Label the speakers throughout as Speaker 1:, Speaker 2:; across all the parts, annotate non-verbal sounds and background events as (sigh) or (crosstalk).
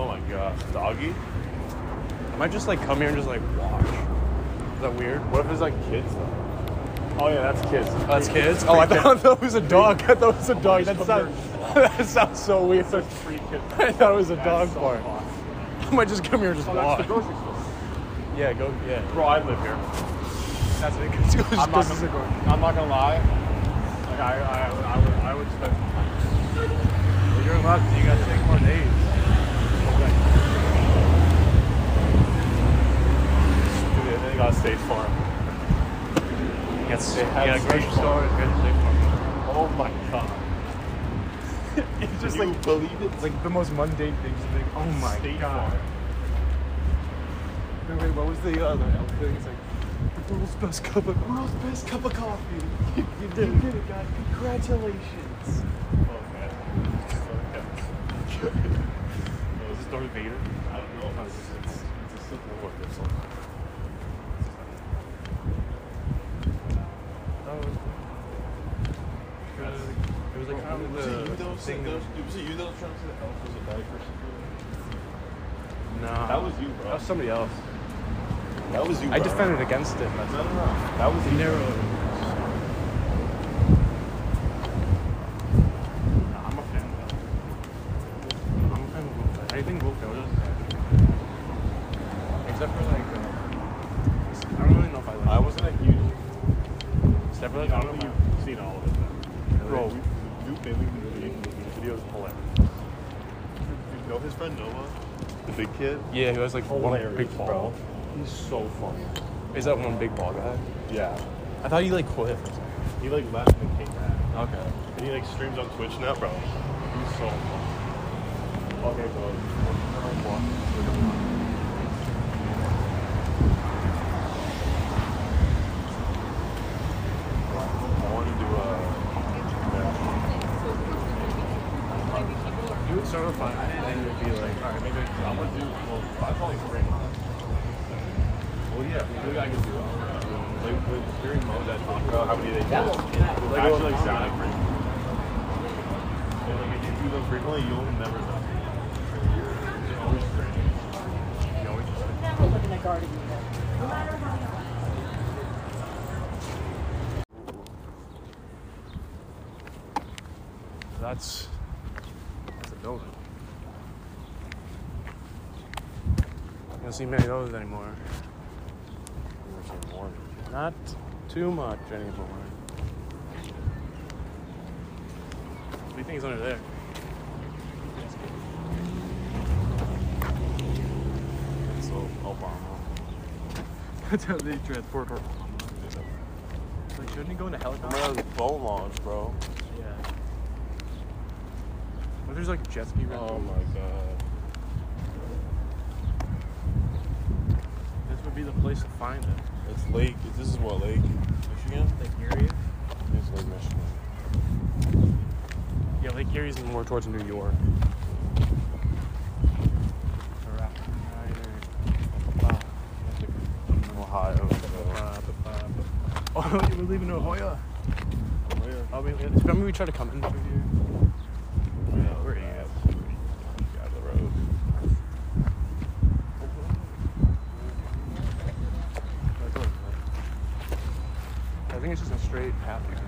Speaker 1: Oh my god, doggy.
Speaker 2: I might just like come here and just like watch. Is that weird?
Speaker 1: What if it's like kids though? Oh yeah, that's kids.
Speaker 2: Oh, that's kids. Oh, I thought, it (laughs) was a dog. I thought it was a dog. That sounds (laughs) that sounds so weird.
Speaker 1: Such free kids. (laughs)
Speaker 2: I thought it was a dog
Speaker 1: That's so
Speaker 2: park.
Speaker 1: awesome.
Speaker 2: I might just come here and just
Speaker 1: Oh, that's the
Speaker 2: watch.
Speaker 1: grocery store.
Speaker 2: Yeah, go. Yeah.
Speaker 1: Bro, I live here.
Speaker 2: That's it. Just go-
Speaker 1: I'm not,
Speaker 2: just-
Speaker 1: gonna, I'm not gonna lie. Like I, I, I would, I would spend.
Speaker 2: Well, You're allowed. You gotta take more days.
Speaker 1: Got State Farm.
Speaker 2: Yes.
Speaker 1: They had
Speaker 2: yeah,
Speaker 1: State Farm. Oh my god. (laughs)
Speaker 2: It's
Speaker 1: Just like believe it.
Speaker 2: like the most mundane things. think, Oh my
Speaker 1: State
Speaker 2: god.
Speaker 1: Farm.
Speaker 2: Wait, wait, what was the other thing? It's like the world's best cup of world's best cup of coffee. You, you (laughs) did, you did it, guys! Congratulations.
Speaker 1: Oh, this (laughs) Darth Vader? I don't know. It's,
Speaker 2: it's-
Speaker 1: it's, it's a Sith Lord or something.
Speaker 2: That was. It was, it like kind of
Speaker 1: it you
Speaker 2: the
Speaker 1: that was
Speaker 2: thing.
Speaker 1: that was, was it you that was trying to say the elf was a bad person?
Speaker 2: Nah,
Speaker 1: That was you, bro.
Speaker 2: That was somebody else.
Speaker 1: That was you.
Speaker 2: I
Speaker 1: bro.
Speaker 2: defended against it. That's
Speaker 1: No, no, no. That was you.
Speaker 2: narrow. Nah, I'm a fan. though. I'm a fan of Wolf. Anything Wolf does. Except for like, uh, I don't really know if I like.
Speaker 1: I wasn't a huge.
Speaker 2: Except for
Speaker 1: I
Speaker 2: like, I
Speaker 1: don't
Speaker 2: don't
Speaker 1: know
Speaker 2: know.
Speaker 1: you've seen all of it. Then.
Speaker 2: Bro,
Speaker 1: we, Duke Bailey the video is hilarious. You know his friend Noah, the big kid.
Speaker 2: Yeah, he has like one big ball.
Speaker 1: bro. He's so funny.
Speaker 2: Is that one big ball guy?
Speaker 1: Yeah.
Speaker 2: I thought he like quit.
Speaker 1: He like left and came back.
Speaker 2: Okay.
Speaker 1: And he like streams on Twitch now, bro. He's so fun. Okay, bro. I want to do a.
Speaker 2: You would start with five, and then you'd be like, all right, maybe
Speaker 1: I'm gonna do. Well, I thought like three. Well, yeah, maybe I can do it. Like Mo that talk about how many they do. It actually like sound pretty. And like if you do them frequently, you'll never know. It's always great. You always just
Speaker 3: Never look in the garden. No matter how
Speaker 2: That's that's a building. You don't see many of those anymore. Not too much anymore. What do you think is under there?
Speaker 1: So Obama. (laughs)
Speaker 2: That's how they transport her. Like, shouldn't he go in a helicopter?
Speaker 1: Remember the boat launch, bro?
Speaker 2: Yeah. What if there's like a jet ski rental?
Speaker 1: Oh my god.
Speaker 2: This would be the place to find it.
Speaker 1: It's Lake. This is what Lake, Michigan.
Speaker 2: Lake Erie?
Speaker 1: It's Lake Michigan.
Speaker 2: Yeah, Lake Erie's more towards New York. Or out- either-
Speaker 1: Ohio.
Speaker 2: Oh, you (laughs) were leaving to Ahoya? Oh, we, remember we tried to come in through here?
Speaker 1: Yeah, we're at. Out the road.
Speaker 2: I think it's just a straight path. here.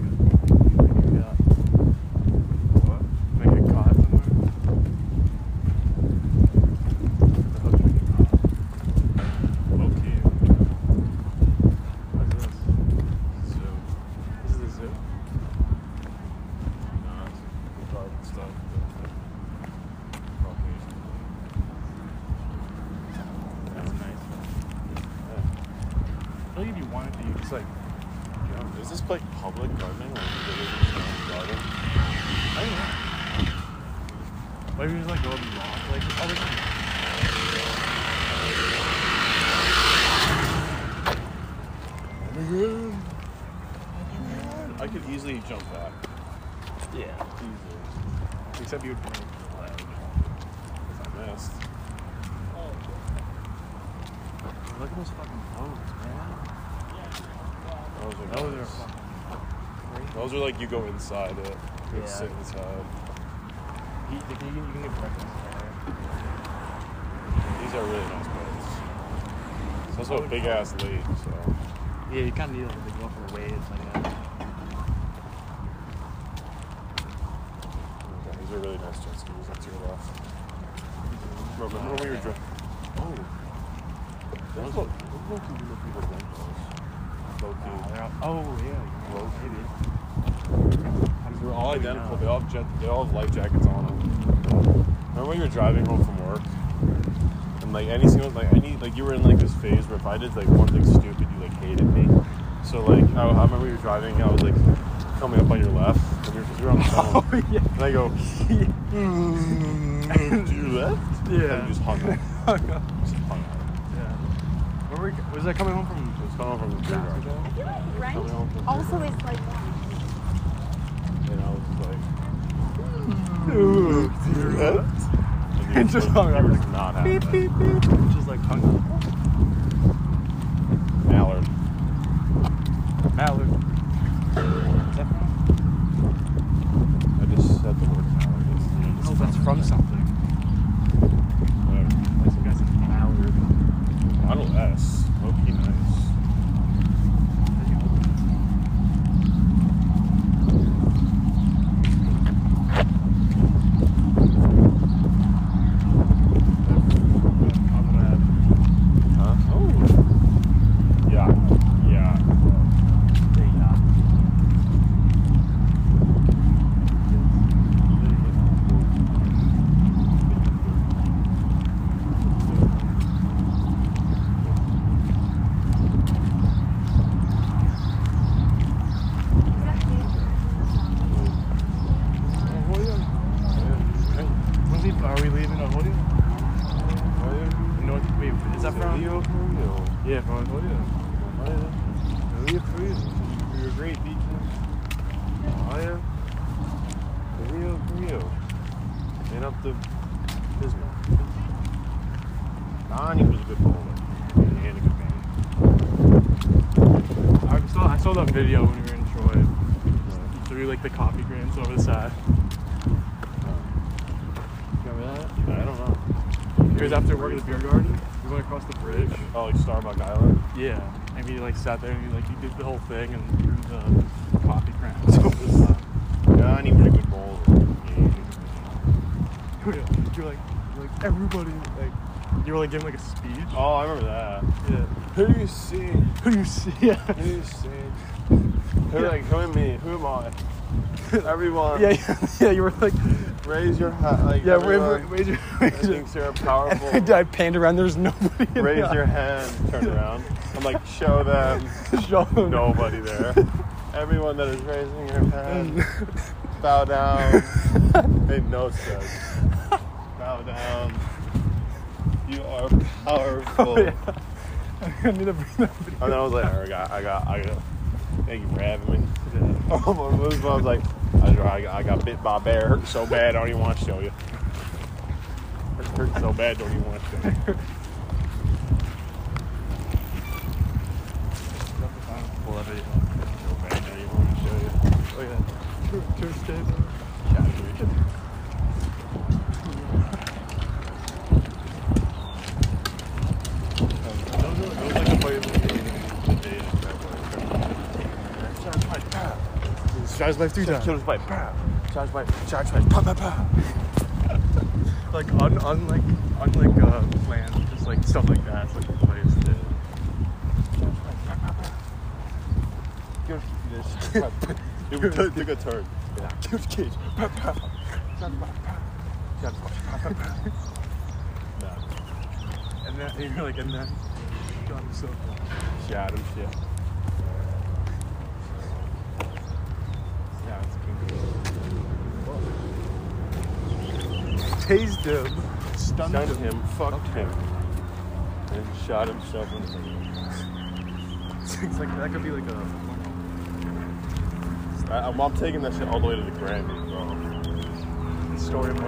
Speaker 2: Yeah. What? Make it caught somewhere. The hook make it caught.
Speaker 1: Okay.
Speaker 2: What's this?
Speaker 1: Zoo.
Speaker 2: This is the zoo.
Speaker 1: Nah, it's the garden stuff. Caucasian.
Speaker 2: That's nice. I feel like you wanted to, you just like jump.
Speaker 1: Is this like public gardening? Or is it in garden?
Speaker 4: I don't know. Maybe just like go and walk, like all the time.
Speaker 1: I could easily jump back.
Speaker 4: Yeah.
Speaker 1: Easily.
Speaker 4: Except you would be
Speaker 1: If I missed.
Speaker 4: Look at those fucking boats, man.
Speaker 1: Those are,
Speaker 4: Those are
Speaker 1: nice.
Speaker 4: fucking
Speaker 1: Those are like you go inside it. You
Speaker 4: Yeah.
Speaker 1: sit inside.
Speaker 4: You, you, can, you can get breakfast there.
Speaker 1: These are really nice boats. It's also a big ass lake, so.
Speaker 4: Yeah, you kind of need like to go for waves like that.
Speaker 1: Okay, these are really nice jet skis. That's your left. Bro, remember when we were driving? Oh. Those look, those look even if people rent those. Low key.
Speaker 4: they're all- oh yeah,
Speaker 1: Low
Speaker 4: maybe.
Speaker 1: They're all identical. They all have jet. They all have life jackets on them. Remember when you were driving home from work, and like any single like any like you were in like this phase where if I did like one thing stupid, you like hated me. So like I, I remember you were driving. I was like coming up on your left, and we were, 'cause we were on the phone. (laughs)
Speaker 4: Oh yeah.
Speaker 1: And I go, "Mm, (laughs) (laughs) to your left?
Speaker 4: Yeah.
Speaker 1: And you just hung up. Just hung up.
Speaker 4: Yeah. Where were we, was that coming home from?
Speaker 1: It was coming home from the
Speaker 5: I
Speaker 1: kindergarten.
Speaker 5: feel like Brent
Speaker 1: Coming home
Speaker 5: also
Speaker 1: kindergarten.
Speaker 5: is like
Speaker 1: And I was just like,
Speaker 4: Ooh,
Speaker 1: to your left? And
Speaker 4: And just hung up.
Speaker 1: Not.
Speaker 4: Beep beep beep. Just like hung up.
Speaker 1: Mallard.
Speaker 4: Mallard.
Speaker 1: I just said the word Mallard. It's-
Speaker 4: No, that's from something.
Speaker 1: Whatever.
Speaker 4: Like some guy said Mallard.
Speaker 1: Model S. Low key nice. Huh? Oh. Yeah. Yeah.
Speaker 4: When's he, are we leaving Aholia? North, wait, is that from?
Speaker 1: Rio Rio.
Speaker 4: Yeah, from Aholia.
Speaker 1: Rio Rio. You're a great beach. Oh yeah. The Rio Rio. And up the Bismarck. Donnie was a good bowler. And he had a good band.
Speaker 4: I saw, I saw that video when we were in Troy. He threw like the coffee grains over the side. Remember that?
Speaker 1: I don't know.
Speaker 4: It was after work at the beer garden. We went across the bridge.
Speaker 1: Oh, like Starbuck Island?
Speaker 4: Yeah. And we like sat there and we like you did the whole thing and threw the coffee grounds over the side.
Speaker 1: Donnie was a good bowler.
Speaker 4: You're like, you're like everybody like you were like a speech.
Speaker 1: Oh, I remember that.
Speaker 4: Yeah.
Speaker 1: Who do you see? (laughs)
Speaker 4: Who do you see? Yeah.
Speaker 1: Who do you see? Who like who am me? Who am I? (laughs) Everyone.
Speaker 4: Yeah, yeah, (laughs) yeah, you were like,
Speaker 1: Raise your hand. Like
Speaker 4: yeah,
Speaker 1: everyone
Speaker 4: raise, raise your, raise your,
Speaker 1: thinks you're powerful.
Speaker 4: and I panned around. There's nobody.
Speaker 1: Raise your hand. Turn around. I'm like, show them.
Speaker 4: Show them.
Speaker 1: Nobody there. Everyone that is raising your hand, bow down. Made no sense. Bow down. You are powerful.
Speaker 4: Oh, (laughs) yeah. (laughs) I need to bring that video.
Speaker 1: And then I was like, I got, I got, I got. Thank you for having me. (laughs)
Speaker 4: Yeah.
Speaker 1: Oh, my I was like, I, got- I got bit by a bear. Hurt so bad, I don't even want to show you. Hurt, hurt so bad, don't even want to show you.
Speaker 4: Pull that video.
Speaker 1: So bad, don't even want to show you.
Speaker 4: Oh yeah. True, true statement.
Speaker 1: Casually.
Speaker 4: That was, that was like the part of the day. The day in February. Charge by three times.
Speaker 1: Charge by. Charge by, charge by pow, pow, pow.
Speaker 4: Like un, unlike unlike uh, planned, just like stuff like that. It's like the place (laughs) did.
Speaker 1: It was- took a turn.
Speaker 4: Cute (laughs) cage. (laughs)
Speaker 1: Nah,
Speaker 4: And then and you're like, and then God, I'm so
Speaker 1: shot him shit. tased him, stunned,
Speaker 4: stunned
Speaker 1: him,
Speaker 4: him, fucked him, and shot himself in the head.
Speaker 1: It's like, that could be like a.
Speaker 4: I, I'm, I'm taking that shit all the way to the Grammy, bro.
Speaker 1: The story of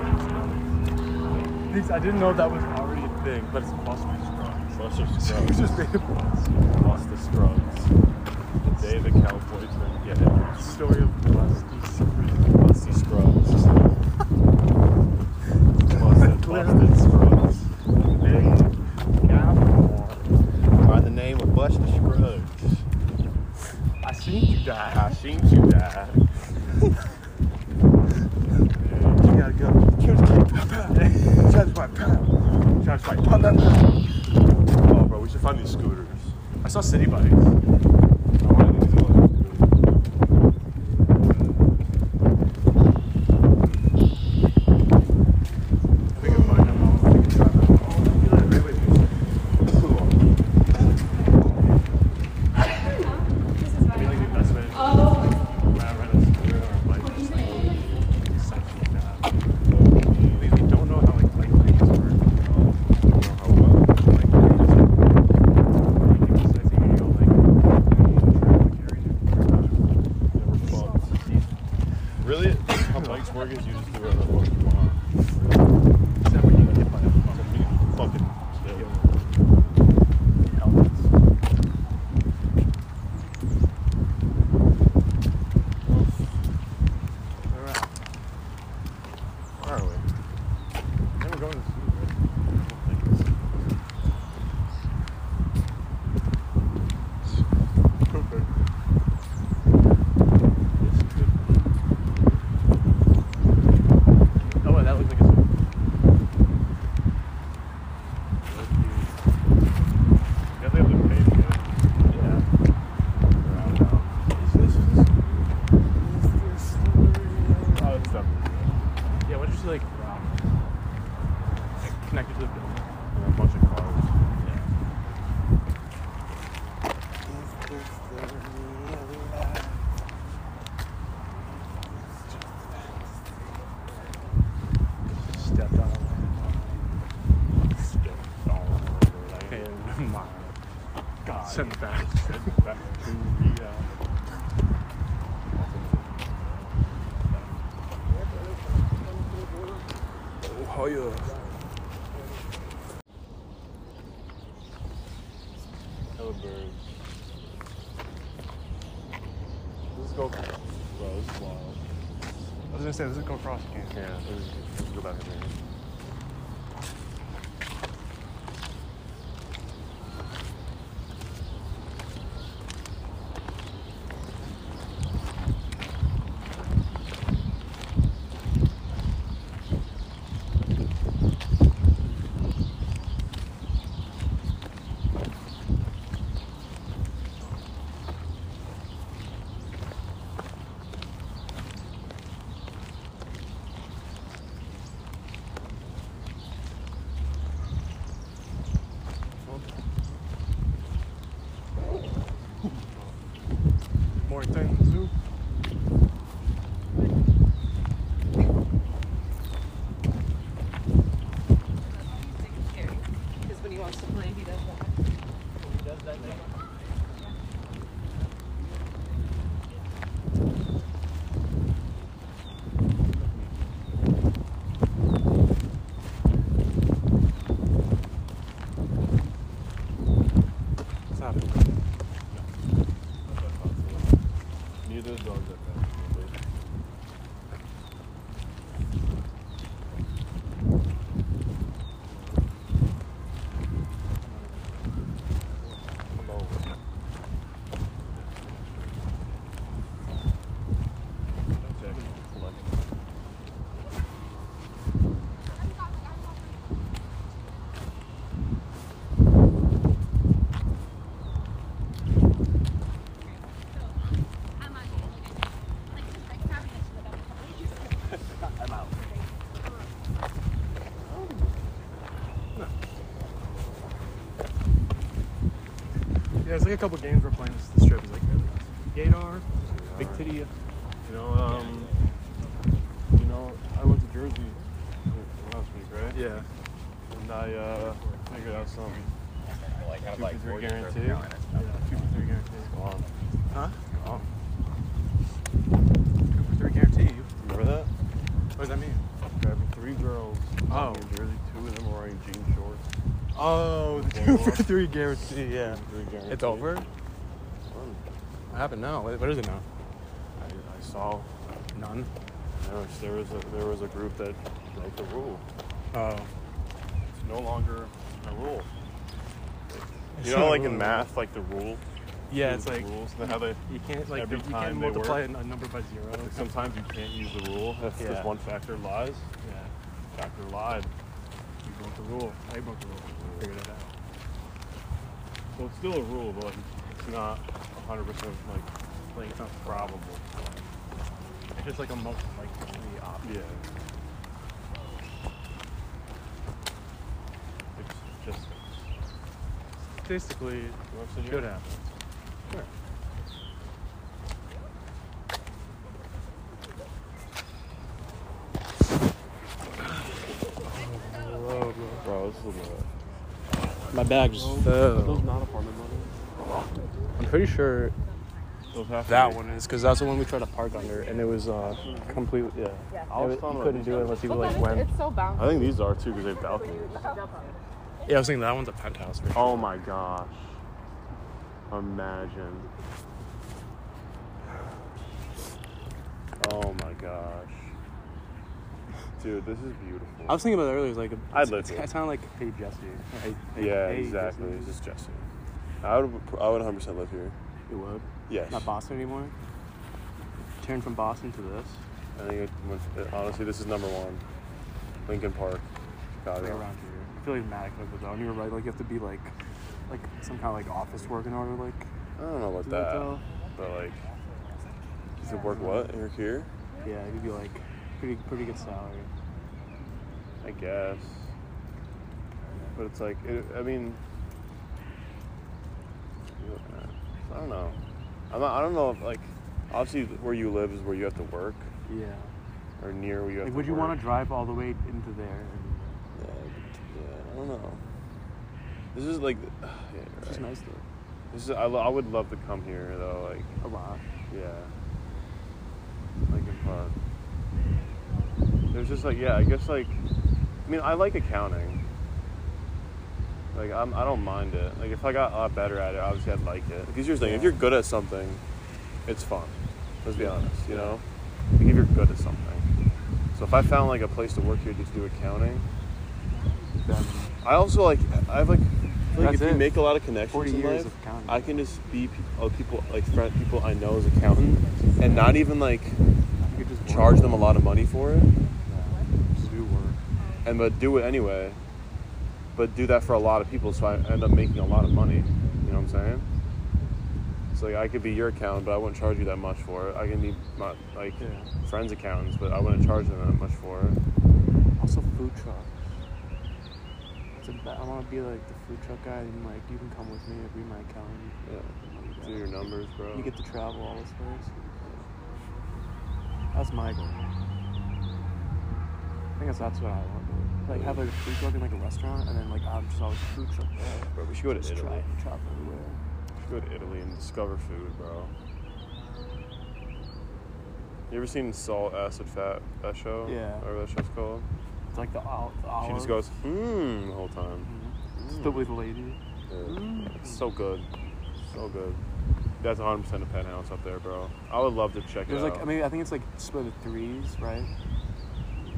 Speaker 1: I didn't know that was already a thing, but it's Buster's Scruggs. Buster's (laughs)
Speaker 4: Scruggs.
Speaker 1: just made it Buster
Speaker 4: Scruggs. The day the Cowboys get it.
Speaker 1: Story of
Speaker 4: understand. This is
Speaker 1: gonna prosecute.
Speaker 4: Yeah.
Speaker 1: Yeah, it's like a couple games we're playing. The strip is like
Speaker 6: really
Speaker 1: awesome.
Speaker 6: Yadar,
Speaker 1: for (laughs) three guarantee. Yeah. Three guarantee.
Speaker 2: It's over. What happened now? What, what is it now?
Speaker 1: I, I saw
Speaker 2: None.
Speaker 1: there was, there was a there was a group that broke the rule.
Speaker 2: Oh.
Speaker 1: It's no longer a rule.
Speaker 2: It's
Speaker 1: You know, like in math, like the rule.
Speaker 2: Yeah, it's like
Speaker 1: rules. How they
Speaker 2: you can't like
Speaker 1: every
Speaker 2: you
Speaker 1: time
Speaker 2: can't multiply
Speaker 1: work.
Speaker 2: a a number by zero.
Speaker 1: like sometimes you can't use the rule if
Speaker 2: Yeah.
Speaker 1: there's one factor lies.
Speaker 2: Yeah.
Speaker 1: Factor lied.
Speaker 2: You broke the rule. I broke the rule. Figured it out.
Speaker 1: So it's still a rule, but it's not 100 percent like
Speaker 2: Like it's not probable. It's just like a most likely option.
Speaker 1: yeah. It's just
Speaker 2: Statistically,
Speaker 1: you know what I'm
Speaker 2: should happen.
Speaker 1: Sure.
Speaker 2: Whoa,
Speaker 1: Bro, this is a lot.
Speaker 2: My bag just
Speaker 1: Are those
Speaker 2: fell.
Speaker 1: not apartment buildings?
Speaker 2: I'm pretty sure
Speaker 1: Those have to
Speaker 2: that one is because that's the one we tried to park under, and it was uh completely yeah.
Speaker 1: I was
Speaker 2: It- you couldn't do it unless you
Speaker 5: Look
Speaker 2: like went.
Speaker 5: It's so bouncy.
Speaker 1: I think these are too because they have balconies.
Speaker 2: Yeah, I was thinking that one's a penthouse. For sure.
Speaker 1: Oh my gosh. Imagine. Oh my gosh. Dude, this is beautiful.
Speaker 2: I was thinking about it earlier. It like a,
Speaker 1: I'd
Speaker 2: it's,
Speaker 1: live
Speaker 2: it's,
Speaker 1: here.
Speaker 2: It sounded like hey Jesse. Hey, hey,
Speaker 1: yeah,
Speaker 2: hey,
Speaker 1: exactly.
Speaker 2: Jesse.
Speaker 1: It's just Jesse. I would, I would 100% live here.
Speaker 2: You would.
Speaker 1: Yes.
Speaker 2: Not Boston anymore. Turn from Boston to this.
Speaker 1: I think it, it, honestly, this is number one. Lincoln Park,
Speaker 2: Like
Speaker 1: Chicago.
Speaker 2: around here. I feel like Matic was though. And you were right. Like you have to be like, like some kind of like office work in order like.
Speaker 1: I don't know about that,
Speaker 2: though.
Speaker 1: but like, does it work what? You're here?
Speaker 2: Yeah, you'd be like pretty pretty good salary.
Speaker 1: I guess. But it's like, it, I mean, I don't know. I'm not, I don't know if like, obviously where you live is where you have to work,
Speaker 2: Yeah.
Speaker 1: or near where you have
Speaker 2: Like,
Speaker 1: to
Speaker 2: would you
Speaker 1: work.
Speaker 2: want to drive all the way into there? And
Speaker 1: Yeah, yeah, I don't know. This is like, (sighs) yeah,
Speaker 2: it's
Speaker 1: right.
Speaker 2: nice though.
Speaker 1: This is, I, I would love to come here though, like,
Speaker 2: A lot.
Speaker 1: yeah, Like, Lincoln Park. Uh, there's just like, yeah, I guess like, mean, I like accounting. Like, I'm, I don't mind it. Like, if I got a lot better at it, obviously I'd like it. Because here's the thing: if you're good at something, it's fun. Let's be honest, you know. Like, if you're good at something. So if I found like a place to work here to do accounting, I also like I have like like
Speaker 2: That's
Speaker 1: if you
Speaker 2: it.
Speaker 1: make a lot of connections
Speaker 2: 40
Speaker 1: in
Speaker 2: years
Speaker 1: life,
Speaker 2: of accounting.
Speaker 1: I can just be pe- uh, people like friend people I know as accountant and not even like
Speaker 2: you could just work.
Speaker 1: charge them a lot of money for it,
Speaker 2: Yeah. Just do work.
Speaker 1: And but do it anyway. But do that for a lot of people, so I end up making a lot of money. You know what I'm saying? So like I could be your accountant, but I wouldn't charge you that much for it. I can be my like
Speaker 2: Yeah.
Speaker 1: friends' accountants, but I wouldn't charge them that much for it.
Speaker 2: Also, food trucks. It's a ba- I want to be like the food truck guy, and like you can come with me and be my accountant.
Speaker 1: Yeah, do your numbers, bro.
Speaker 2: You get to travel all this ways. That's my goal. I think that's, that's what I want. Like have like a food truck in like a restaurant, and then like I'm just always a food truck there.
Speaker 1: Bro, we should go to
Speaker 2: Just
Speaker 1: Italy.
Speaker 2: try and travel everywhere.
Speaker 1: We should go to Italy and discover food, bro. You ever seen Salt, Acid, Fat, that show?
Speaker 2: Yeah.
Speaker 1: Whatever that show's called.
Speaker 2: It's like the olive. The
Speaker 1: She just goes, mmm, the whole time. Mm-hmm. Mm.
Speaker 2: Still with the lady.
Speaker 1: Yeah. It's so good. So good. That's 100% a penthouse up there, bro. I would love to check it out.
Speaker 2: There's
Speaker 1: out.
Speaker 2: like I mean I think it's like split into threes, right?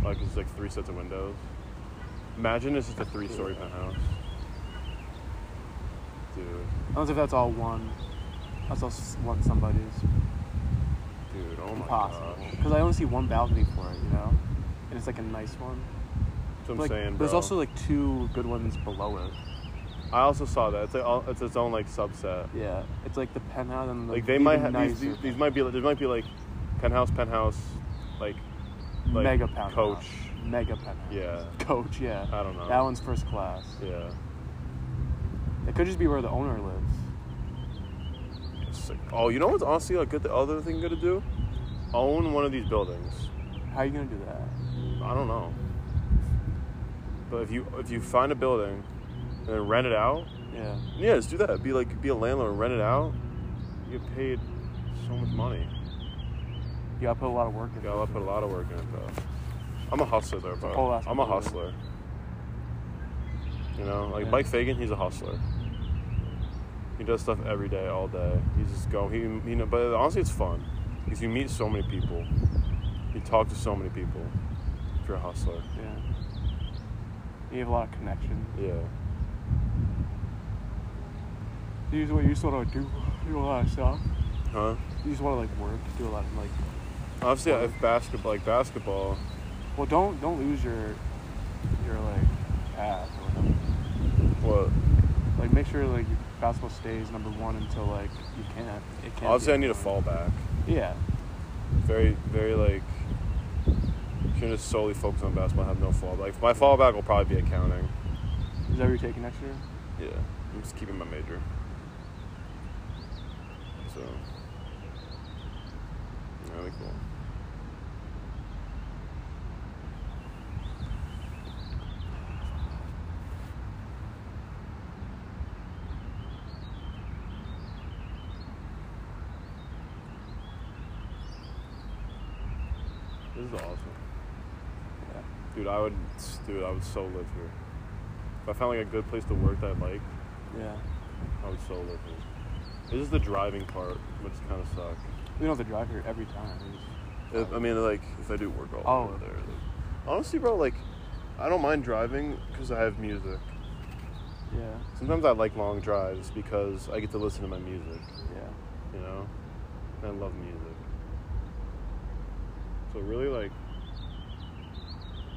Speaker 1: like, it's like three sets of windows. Imagine it's just a three story penthouse. Dude.
Speaker 2: I don't know if that's all one. That's all s- one somebody's.
Speaker 1: Dude, oh my
Speaker 2: Impossible.
Speaker 1: gosh.
Speaker 2: Because I only see one balcony for it, you know, and it's like a nice one.
Speaker 1: That's what I'm
Speaker 2: like,
Speaker 1: saying,
Speaker 2: there's also like two good ones below it.
Speaker 1: I also saw that. It's, like, all- it's its own, like, subset.
Speaker 2: Yeah, it's like the penthouse and the
Speaker 1: like they might
Speaker 2: even
Speaker 1: have these, these, these might be there might be like penthouse penthouse like like
Speaker 2: mega penthouse.
Speaker 1: coach
Speaker 2: Mega penthouse.
Speaker 1: yeah
Speaker 2: Coach, yeah.
Speaker 1: I don't know
Speaker 2: That one's first class.
Speaker 1: yeah
Speaker 2: It could just be where the owner lives.
Speaker 1: Oh you know what's honestly a good the other thing good to do own one of these buildings
Speaker 2: How are you gonna do that?
Speaker 1: I don't know But if you if you find a building and then rent it out,
Speaker 2: Yeah.
Speaker 1: yeah, just do that. Be like be a landlord, rent it out. You get paid so much money.
Speaker 2: You gotta put a lot of work in.
Speaker 1: You gotta put a lot of work in it, bro. I'm a hustler, though, bro.
Speaker 2: whole ass
Speaker 1: I'm a hustler. You know, like
Speaker 2: Yeah.
Speaker 1: Mike Fagan, he's a hustler. He does stuff every day, all day. He's just go. He, you know, but honestly, it's fun because you meet so many people. You talk to so many people. If you're a hustler,
Speaker 2: Yeah. You have a lot of connections.
Speaker 1: yeah.
Speaker 2: You just, what you just want to do, do a lot of stuff.
Speaker 1: Huh?
Speaker 2: You just want to like work, do a lot of like.
Speaker 1: Obviously, if basketball, like basketball,
Speaker 2: Well, don't don't lose your your like path or whatever.
Speaker 1: what?
Speaker 2: Like make sure like your basketball stays number one until like you can't. It can't.
Speaker 1: Obviously,
Speaker 2: be
Speaker 1: I need a
Speaker 2: number one.
Speaker 1: fallback.
Speaker 2: Yeah.
Speaker 1: Very, very like. Shouldn't just solely focus on basketball. Have no fallback. Like, my fallback will probably be accounting.
Speaker 2: Is that what you're taking next year?
Speaker 1: Yeah, I'm just keeping my major. So, really cool. This is awesome.
Speaker 2: Yeah.
Speaker 1: Dude, I would, dude, I would so live here. If I found like a good place to work that I like,
Speaker 2: Yeah.
Speaker 1: I would so live here. This is the driving part, which kind of sucks.
Speaker 2: We don't have to drive here every time.
Speaker 1: If, uh, I mean, like, if I do work all
Speaker 2: Oh.
Speaker 1: over there. Like, honestly, bro, like, I don't mind driving because I have music.
Speaker 2: yeah.
Speaker 1: Sometimes I like long drives because I get to listen to my music,
Speaker 2: Yeah.
Speaker 1: you know? And I love music. So, really, like,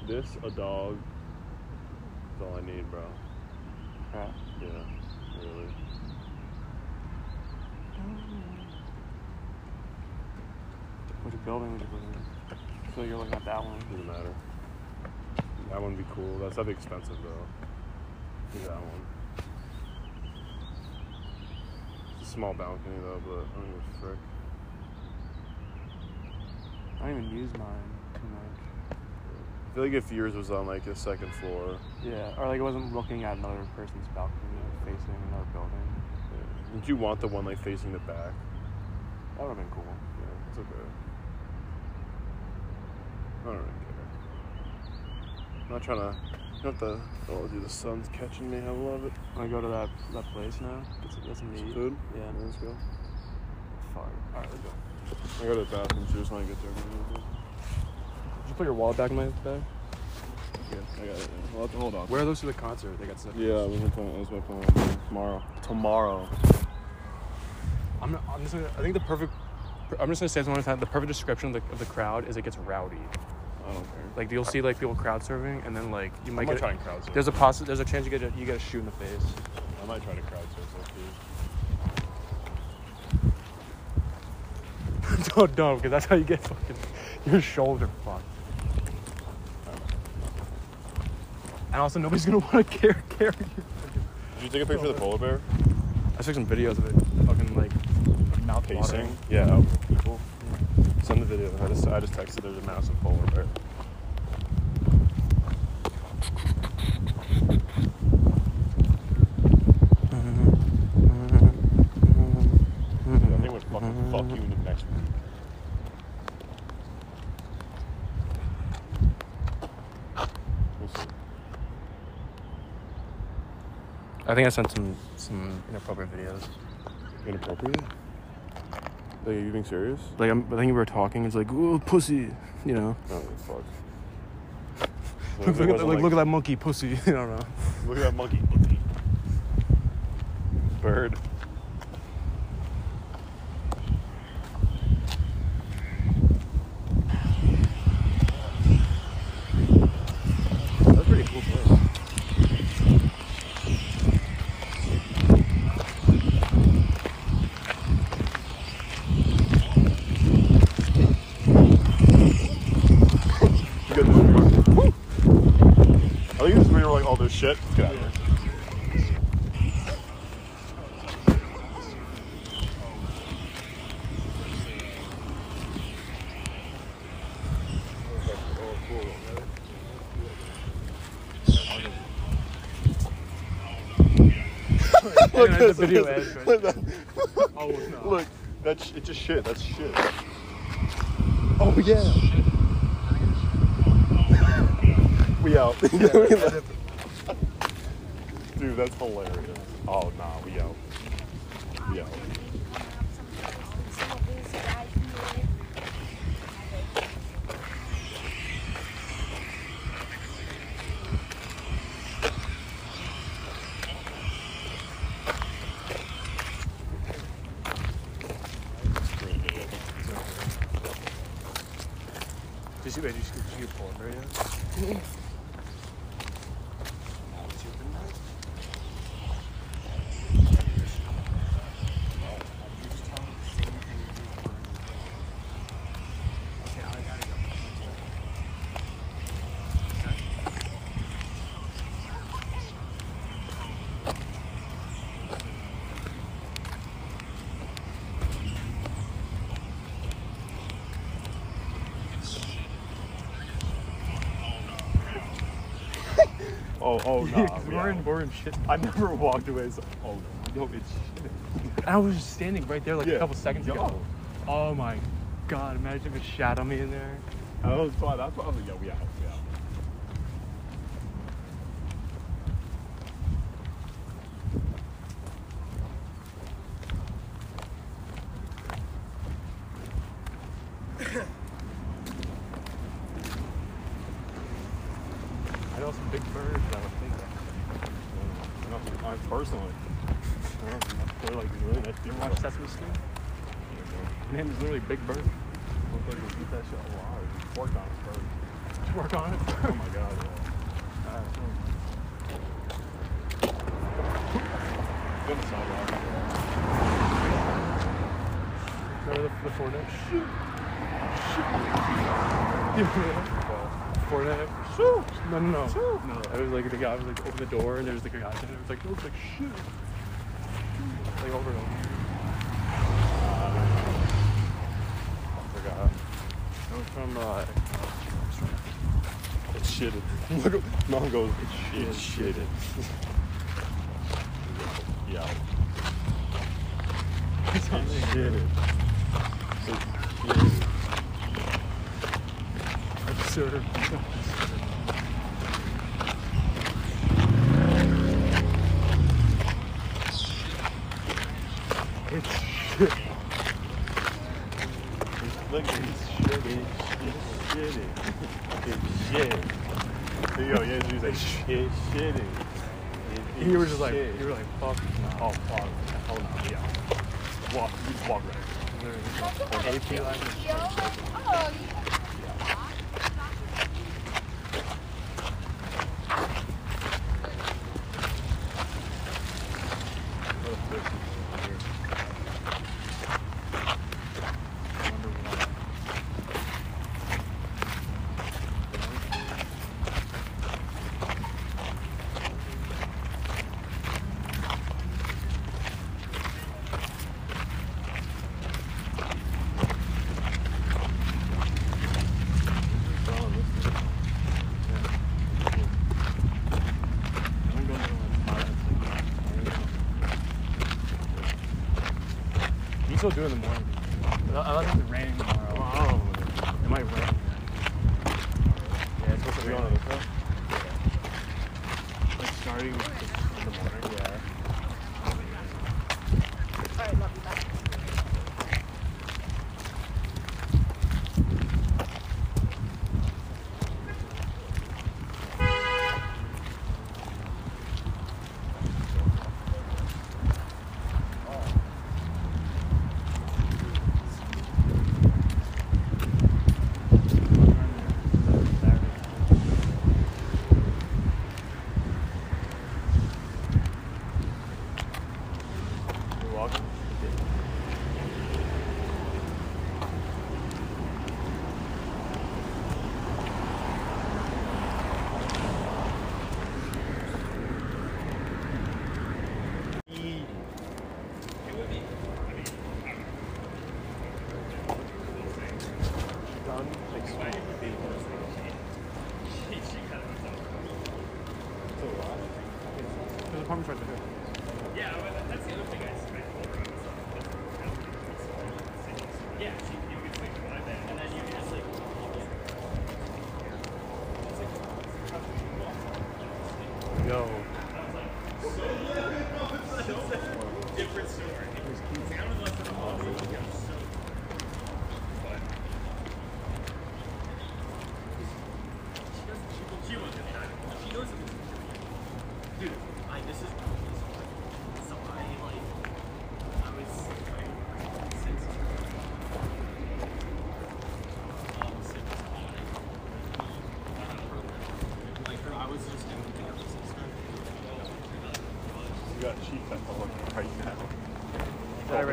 Speaker 1: this, a dog, is all I need, bro. Yeah, really.
Speaker 2: Which building would you live in? Like you're looking at that one.
Speaker 1: Doesn't matter. That one would be cool. That's that'd be expensive though. Do that one. It's a small balcony though, but I don't give a frick.
Speaker 2: I don't even use mine too much.
Speaker 1: I feel like if yours was on like a second floor,
Speaker 2: Yeah. Or like I wasn't looking at another person's balcony facing another building.
Speaker 1: yeah. would you want the one like facing the back?
Speaker 2: That would have been cool.
Speaker 1: Yeah, it's okay. I don't really care. I'm not trying to. What the? Oh, dude, the sun's catching me. I love it.
Speaker 2: Wanna go to that that place now? Get some, get some
Speaker 1: food.
Speaker 2: Yeah.
Speaker 1: let's go.
Speaker 2: Fuck. Alright, let's go.
Speaker 1: I go to the bathroom too, just when I get there.
Speaker 2: Did you put your wallet back in my bag?
Speaker 1: Yeah, I got it. Well, I'll have to hold on.
Speaker 2: Where are those to the concert? They got stuff.
Speaker 1: Yeah, I was my plan. That was my plan. Tomorrow. Tomorrow.
Speaker 2: I'm, not, I'm just gonna, I think the perfect. I'm just gonna say this one time. The perfect description of the, of the crowd is it gets rowdy.
Speaker 1: I don't care.
Speaker 2: Like you'll see like people crowd surfing, and then like you might
Speaker 1: I
Speaker 2: might
Speaker 1: might
Speaker 2: get.
Speaker 1: try and crowd surf.
Speaker 2: There's a possi- There's a chance you get a, you get a shoe in the face.
Speaker 1: I might try to crowd surf that too.
Speaker 2: don't don't because that's how you get fucking your shoulder fucked. And also nobody's gonna want to care carry you.
Speaker 1: Did you take a picture of the polar bear?
Speaker 2: I took some videos of it. Fucking like mouth
Speaker 1: Pacing?
Speaker 2: watering.
Speaker 1: Yeah, that would be cool. Send the video. I just, I just texted there's a massive polar bear. I think would fucking fuck you in the next week. We'll see.
Speaker 2: I think I sent some some inappropriate videos.
Speaker 1: Inappropriate? Like, are you being serious?
Speaker 2: Like I'm, I think we were talking. It's like, ooh, pussy. You know.
Speaker 1: Oh, fuck. (laughs)
Speaker 2: Look, look, at, like, look at that monkey, pussy. (laughs) I don't know.
Speaker 1: Look at that monkey. Bird. That's a pretty cool place. You got this. Woo! I think this is where you're like, all this shit. Let's get out of here. Look,
Speaker 2: And then
Speaker 1: this, (laughs)
Speaker 2: the video
Speaker 1: this,
Speaker 2: ends right
Speaker 1: look, that-
Speaker 2: Oh, it's not.
Speaker 1: look, that's it's just shit. That's shit. Oh yeah. we out. (laughs) Dude, that's hilarious. Oh nah, we out. We out. Oh oh (laughs)
Speaker 2: Yeah,
Speaker 1: nah.
Speaker 2: we're in, we're in shit.
Speaker 1: I never (laughs) walked away. So, oh no, it's shit.
Speaker 2: I was just standing right there like
Speaker 1: Yeah.
Speaker 2: a couple seconds ago.
Speaker 1: Yo.
Speaker 2: Oh my god, imagine if it shat on me in there.
Speaker 1: That was fun. That's why I was like, yo, we out. We out.
Speaker 2: I know some big birds that would think that.
Speaker 1: I know, I personally. I don't know, they're like really nice
Speaker 2: You
Speaker 1: people.
Speaker 2: ever watch Sesame Street? His name is literally Big Bird.
Speaker 1: Look like we eat that shit alive. Work on it first.
Speaker 2: Did you work on it?
Speaker 1: Oh my god. Yeah. Good sidewalk.
Speaker 2: Remember the, the Fortnite? Shoot! Shoot! You remember that? Fortnite? Shoot! No, no, no.
Speaker 1: Shoot!
Speaker 2: No, it was like the guy was like open the door and there was like a guy and it was like, it was like shoot! Like over and over.
Speaker 1: Uh, I forgot.
Speaker 2: That was from, uh,
Speaker 1: It's shitted. (laughs) Look, mom goes, it's shit. It's shitted. (laughs) yeah. It's shitted. It's shitted.
Speaker 2: absurd.
Speaker 1: It's shit. Look, it's shitty. It's shitty. It's shit. There you go. Yeah, he's like, it's shitty. It
Speaker 2: You were
Speaker 1: is
Speaker 2: just like,
Speaker 1: shit.
Speaker 2: you were like, fuck.
Speaker 1: oh, fuck. Hell no. Yeah. Walk. You walk right.
Speaker 2: Literally. AP language.
Speaker 1: What a pussy. Wonder why. Oh, this is- I'm going to tomorrow.
Speaker 2: You still doing in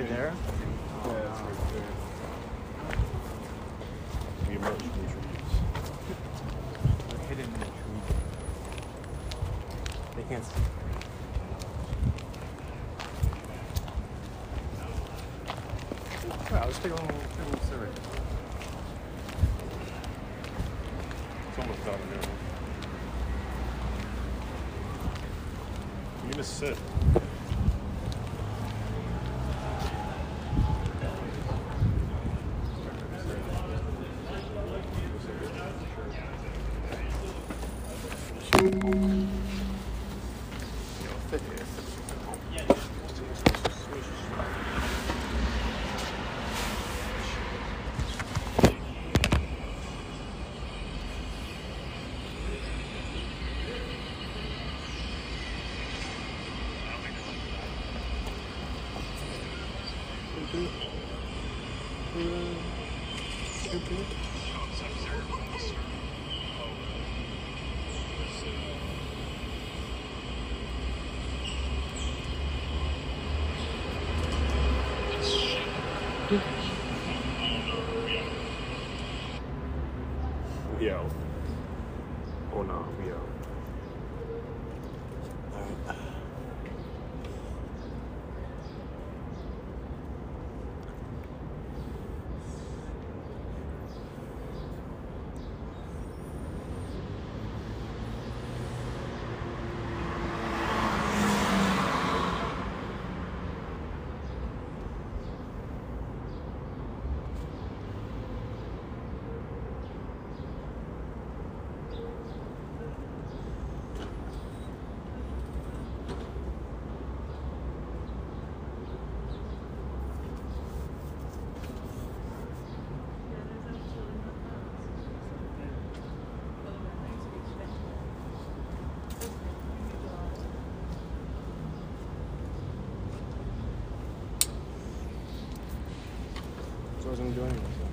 Speaker 2: right there.
Speaker 4: Yeah, it's right there.
Speaker 2: Hidden. They can't see.
Speaker 1: I was wasn't doing anything.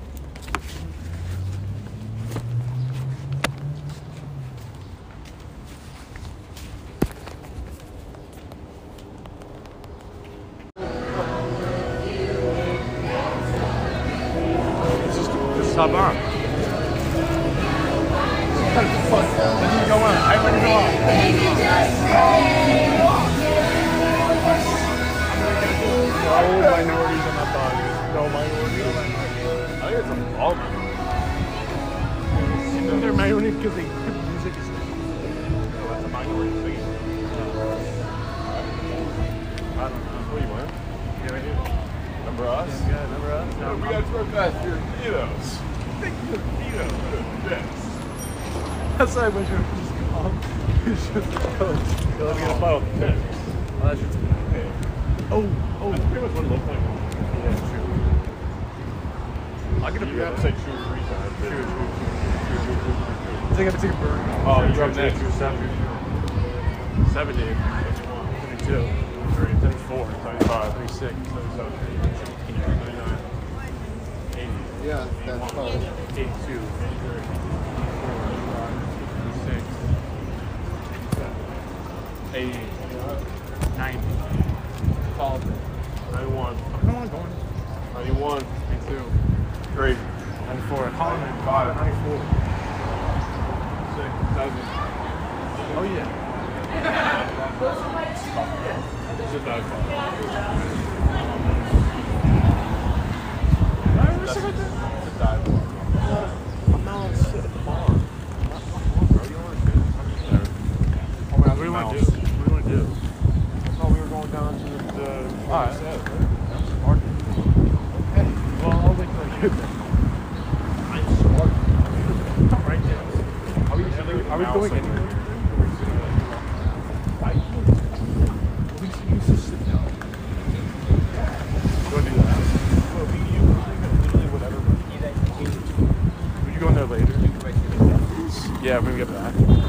Speaker 4: Yeah,
Speaker 2: when we get back.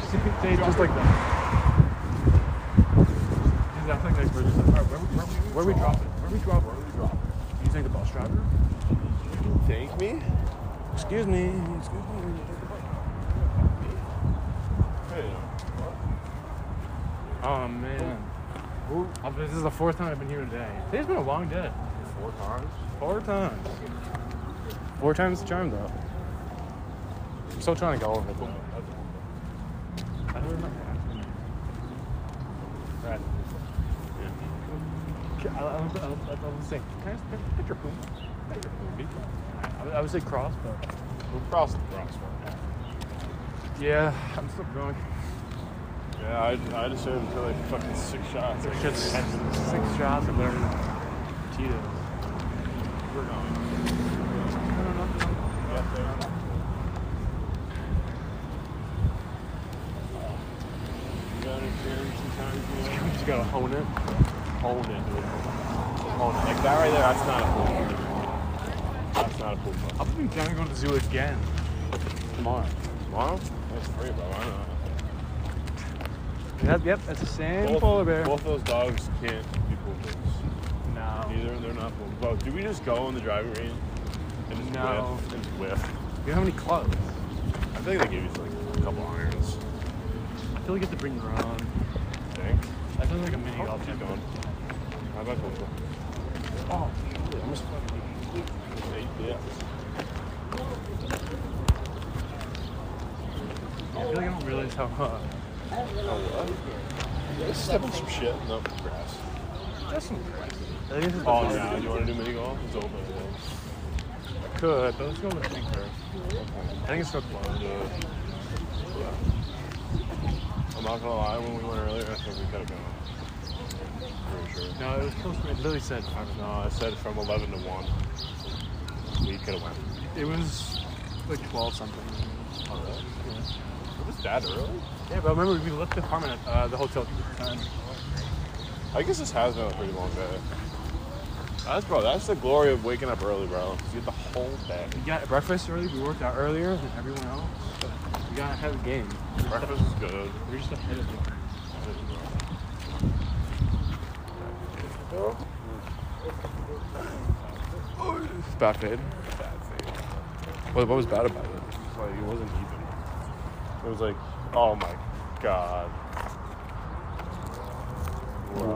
Speaker 1: Just,
Speaker 2: they just like that. Just like for just like, alright, where, we- where, we- we drop it? Where we drop it? Where we drop it? You think the bus driver?
Speaker 1: Thank me?
Speaker 2: Excuse me. Excuse me.
Speaker 1: Hey.
Speaker 2: Oh man. Oh, This is the fourth time I've been here today. Today's been a long day.
Speaker 1: Four times?
Speaker 2: Four times. Four times the charm though. I'm still trying to go over it. though. I don't remember. Right. Yeah. I, I, was- I, was- I was saying, can I just put- put your poom? Put your poom, I, I would say cross, but
Speaker 1: We'll cross the crosswalk.
Speaker 2: yeah, I'm still going.
Speaker 1: Yeah, I, I'd assume until like fucking six shots.
Speaker 2: It's just six shots of whatever Tito's.
Speaker 1: We're going.
Speaker 2: I don't know.
Speaker 1: Get there. You got any experience sometimes, you know?
Speaker 2: You just it.
Speaker 1: Hold it. Hold it. Like that right there, that's not a pool. That's not a pool ball.
Speaker 2: I'll be planning on going to the zoo again tomorrow.
Speaker 1: Tomorrow? That's free, bro. I know.
Speaker 2: Yep, yep, that's the same
Speaker 1: Both,
Speaker 2: polar bear.
Speaker 1: both of those dogs can't be pool bulls.
Speaker 2: No.
Speaker 1: Neither, they're not pool. Bro, do we just go in the driving range and just
Speaker 2: No.
Speaker 1: whiff? And just whiff?
Speaker 2: You don't have any clubs.
Speaker 1: I think they give you like a couple irons.
Speaker 2: I feel like you have to bring your own. Sounds like a mini
Speaker 1: Oh,
Speaker 2: golf.
Speaker 1: keep going. How about football?
Speaker 2: Oh,
Speaker 1: I'm just eight, yeah.
Speaker 2: I feel like I don't realize how. Uh,
Speaker 1: Oh, what? In some shit. No, grass.
Speaker 2: that's some grass. I think this is
Speaker 1: Oh, now you want to do mini golf? It's open. Yeah.
Speaker 2: Could, but let's go with thing first. I think it's so close.
Speaker 1: Uh, yeah. not gonna lie, when we went earlier, I think we could have gone. Pretty sure.
Speaker 2: No, it was close. It literally said.
Speaker 1: No, I said from 11 to 1. We could have went.
Speaker 2: It was like twelve something.
Speaker 1: Oh, really?
Speaker 2: Yeah.
Speaker 1: It was that early?
Speaker 2: Yeah, but remember we left the apartment at uh, the hotel two times.
Speaker 1: I guess this has been a pretty long day. That's bro. That's the glory of waking up early, bro. You get the whole day.
Speaker 2: We got breakfast early. We worked out earlier than everyone else. We got ahead of the game.
Speaker 1: Breakfast is good.
Speaker 2: We're just ahead of the game. Bad fade.
Speaker 1: Bad thing.
Speaker 2: What, what was bad about it?
Speaker 1: It's like it wasn't even. It was like, oh my god.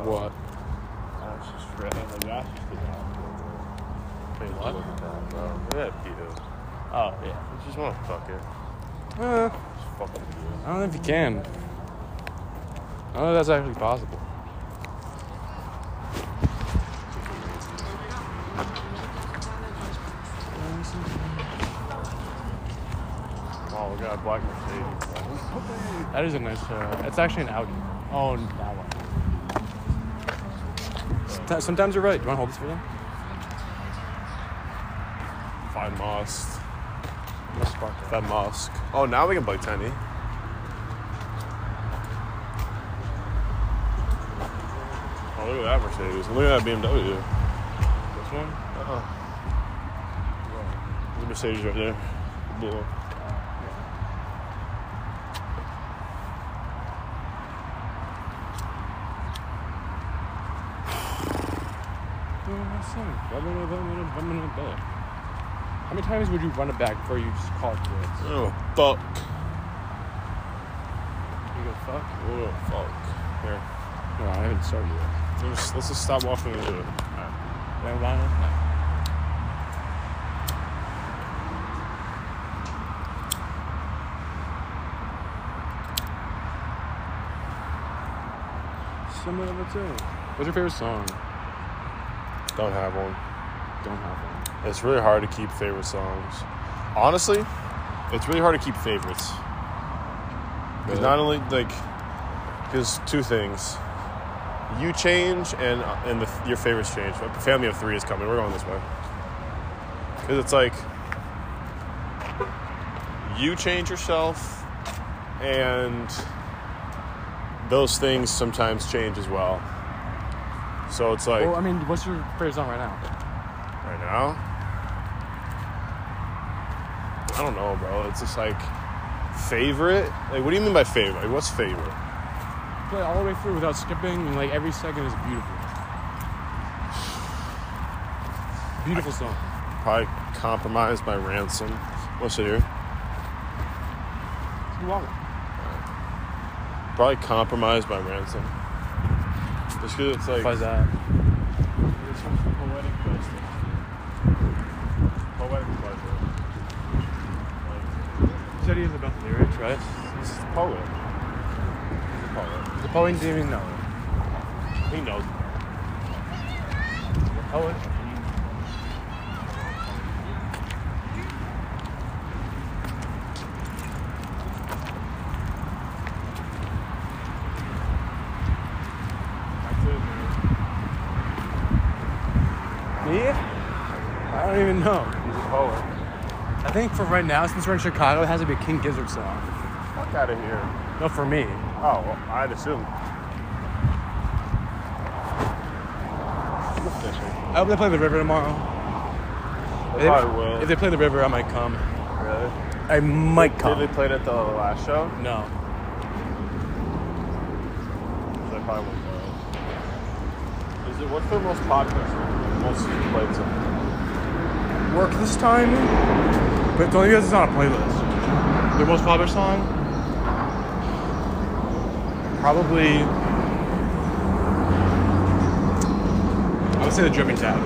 Speaker 2: What?
Speaker 1: That's just red. Like, that's just the Hey,
Speaker 2: What?
Speaker 1: Look at that, bro. Look at that view. Oh yeah. You just want to fuck it.
Speaker 2: Uh,
Speaker 1: Just fucking view.
Speaker 2: I don't know if you can. I don't know if that's actually possible.
Speaker 1: Oh, look at that black Mercedes.
Speaker 2: That is a nice. Uh, it's actually an Audi. Oh, that one. Sometimes you're right. Do you want to hold this for them?
Speaker 1: Fine must.
Speaker 2: That.
Speaker 7: That mosque. Oh, now we can play tenny.
Speaker 1: Oh, look at that Mercedes. Look at that BMW.
Speaker 2: This one?
Speaker 1: Uh-huh. There's a Mercedes right there. Blue one.
Speaker 2: How many times would you run it back before you just call it quits?
Speaker 1: Oh, fuck.
Speaker 2: You go fuck?
Speaker 1: Oh, fuck. Here.
Speaker 2: No, I haven't started yet.
Speaker 1: Let's just, let's just stop walking into it.
Speaker 2: Can I line it? Some of it too. What's your favorite song?
Speaker 1: Don't have one.
Speaker 2: Don't have one.
Speaker 1: It's really hard to keep favorite songs. Honestly, it's really hard to keep favorites. Because
Speaker 2: Really?
Speaker 1: not only like, because two things, you change and and the, your favorites change. The family of three is coming. We're going this way. Because it's like, you change yourself, and those things sometimes change as well. So it's like
Speaker 2: well, I mean, what's your favorite song right now?
Speaker 1: right now. I don't know, bro. It's just like favorite. Like, what do you mean by favorite? Like, what's favorite?
Speaker 2: Play all the way through without skipping, and like every second is beautiful. Beautiful song.
Speaker 1: Probably compromised by ransom. What's it here?
Speaker 2: You want it?
Speaker 1: Probably compromised by ransom. Just because it's like
Speaker 2: Why's that?
Speaker 1: It's from poetic justice. Poetic pleasure.
Speaker 2: You said he is about the lyrics, right?
Speaker 1: He's a poet. He's a poet.
Speaker 2: The poet didn't even know.
Speaker 1: He knows.
Speaker 2: The poet.
Speaker 1: That's it, man.
Speaker 2: Me? I don't even know.
Speaker 1: He's a poet.
Speaker 2: I think for right now, since we're in Chicago, it has to be a King Gizzard song.
Speaker 1: Fuck out of here.
Speaker 2: No, for me.
Speaker 1: Oh, well, I'd assume.
Speaker 2: I hope they play the river tomorrow. If
Speaker 1: They probably will.
Speaker 2: If they play the river, I might come.
Speaker 1: Really?
Speaker 2: I might
Speaker 1: Did
Speaker 2: come.
Speaker 1: Did they play it at the last show?
Speaker 2: No.
Speaker 1: Probably won't go. Is it what's their most popular? Most played song?
Speaker 2: Work this time, but the only because it's on a playlist. Their most popular song? Probably. I would say the Dripping Tap.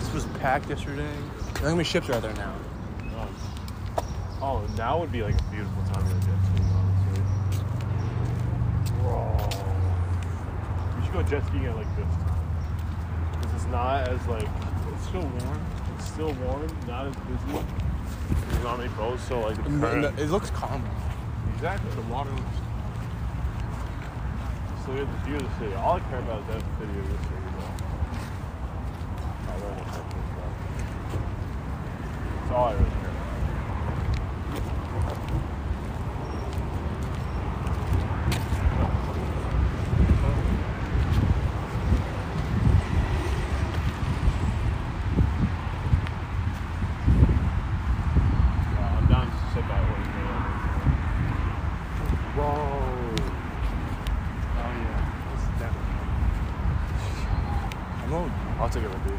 Speaker 2: This was packed yesterday. How many ships are out there now?
Speaker 1: Oh, now would be like a beautiful time to jet skiing, honestly. Bro. We should go jet skiing at like this time. Because it's not as like, it's still warm. It's still warm, not as busy. There's not many boats, so like the current.
Speaker 2: It looks calm.
Speaker 1: Exactly. The water looks. calm. So we have the view of the city. All I care about is that video of the city. Though. I don't know what that is about. That's all I really care about. Yeah, I'm down to sit back with you.
Speaker 2: Whoa. Oh yeah. This is definitely.
Speaker 1: I'm going. I'll take it with you.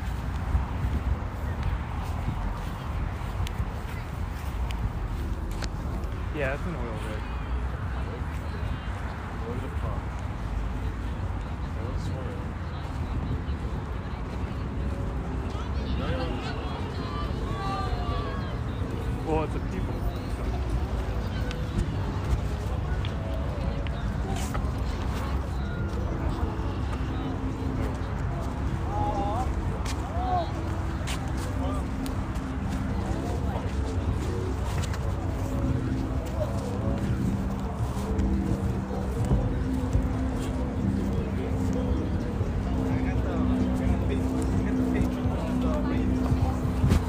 Speaker 2: Yeah, that's an oil rig.
Speaker 1: Where's the front? What's
Speaker 2: Well, it's a people.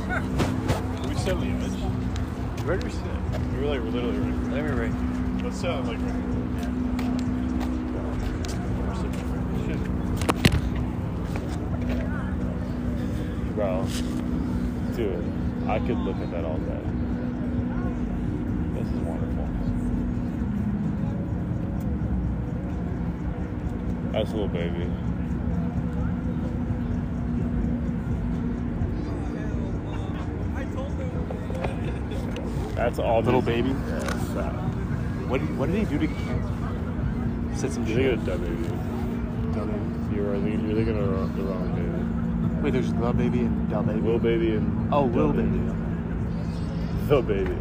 Speaker 1: Can we set the image?
Speaker 2: Where do we sit?
Speaker 1: We're like we're literally right.
Speaker 2: Let me right.
Speaker 1: Set like right. here. We're sitting right here. Shit. Bro, dude, I could look at that all day. This is wonderful. That's a little baby. That's all.
Speaker 2: Little baby?
Speaker 1: Yeah.
Speaker 2: What did, what did he do to get cancer? Said some
Speaker 1: You
Speaker 2: shit.
Speaker 1: it's dead baby? You're, I think, you're thinking of the wrong- baby.
Speaker 2: Wait, there's the baby and Del baby.
Speaker 1: Lil baby and
Speaker 2: Oh,
Speaker 1: Del
Speaker 2: little baby.
Speaker 1: The baby.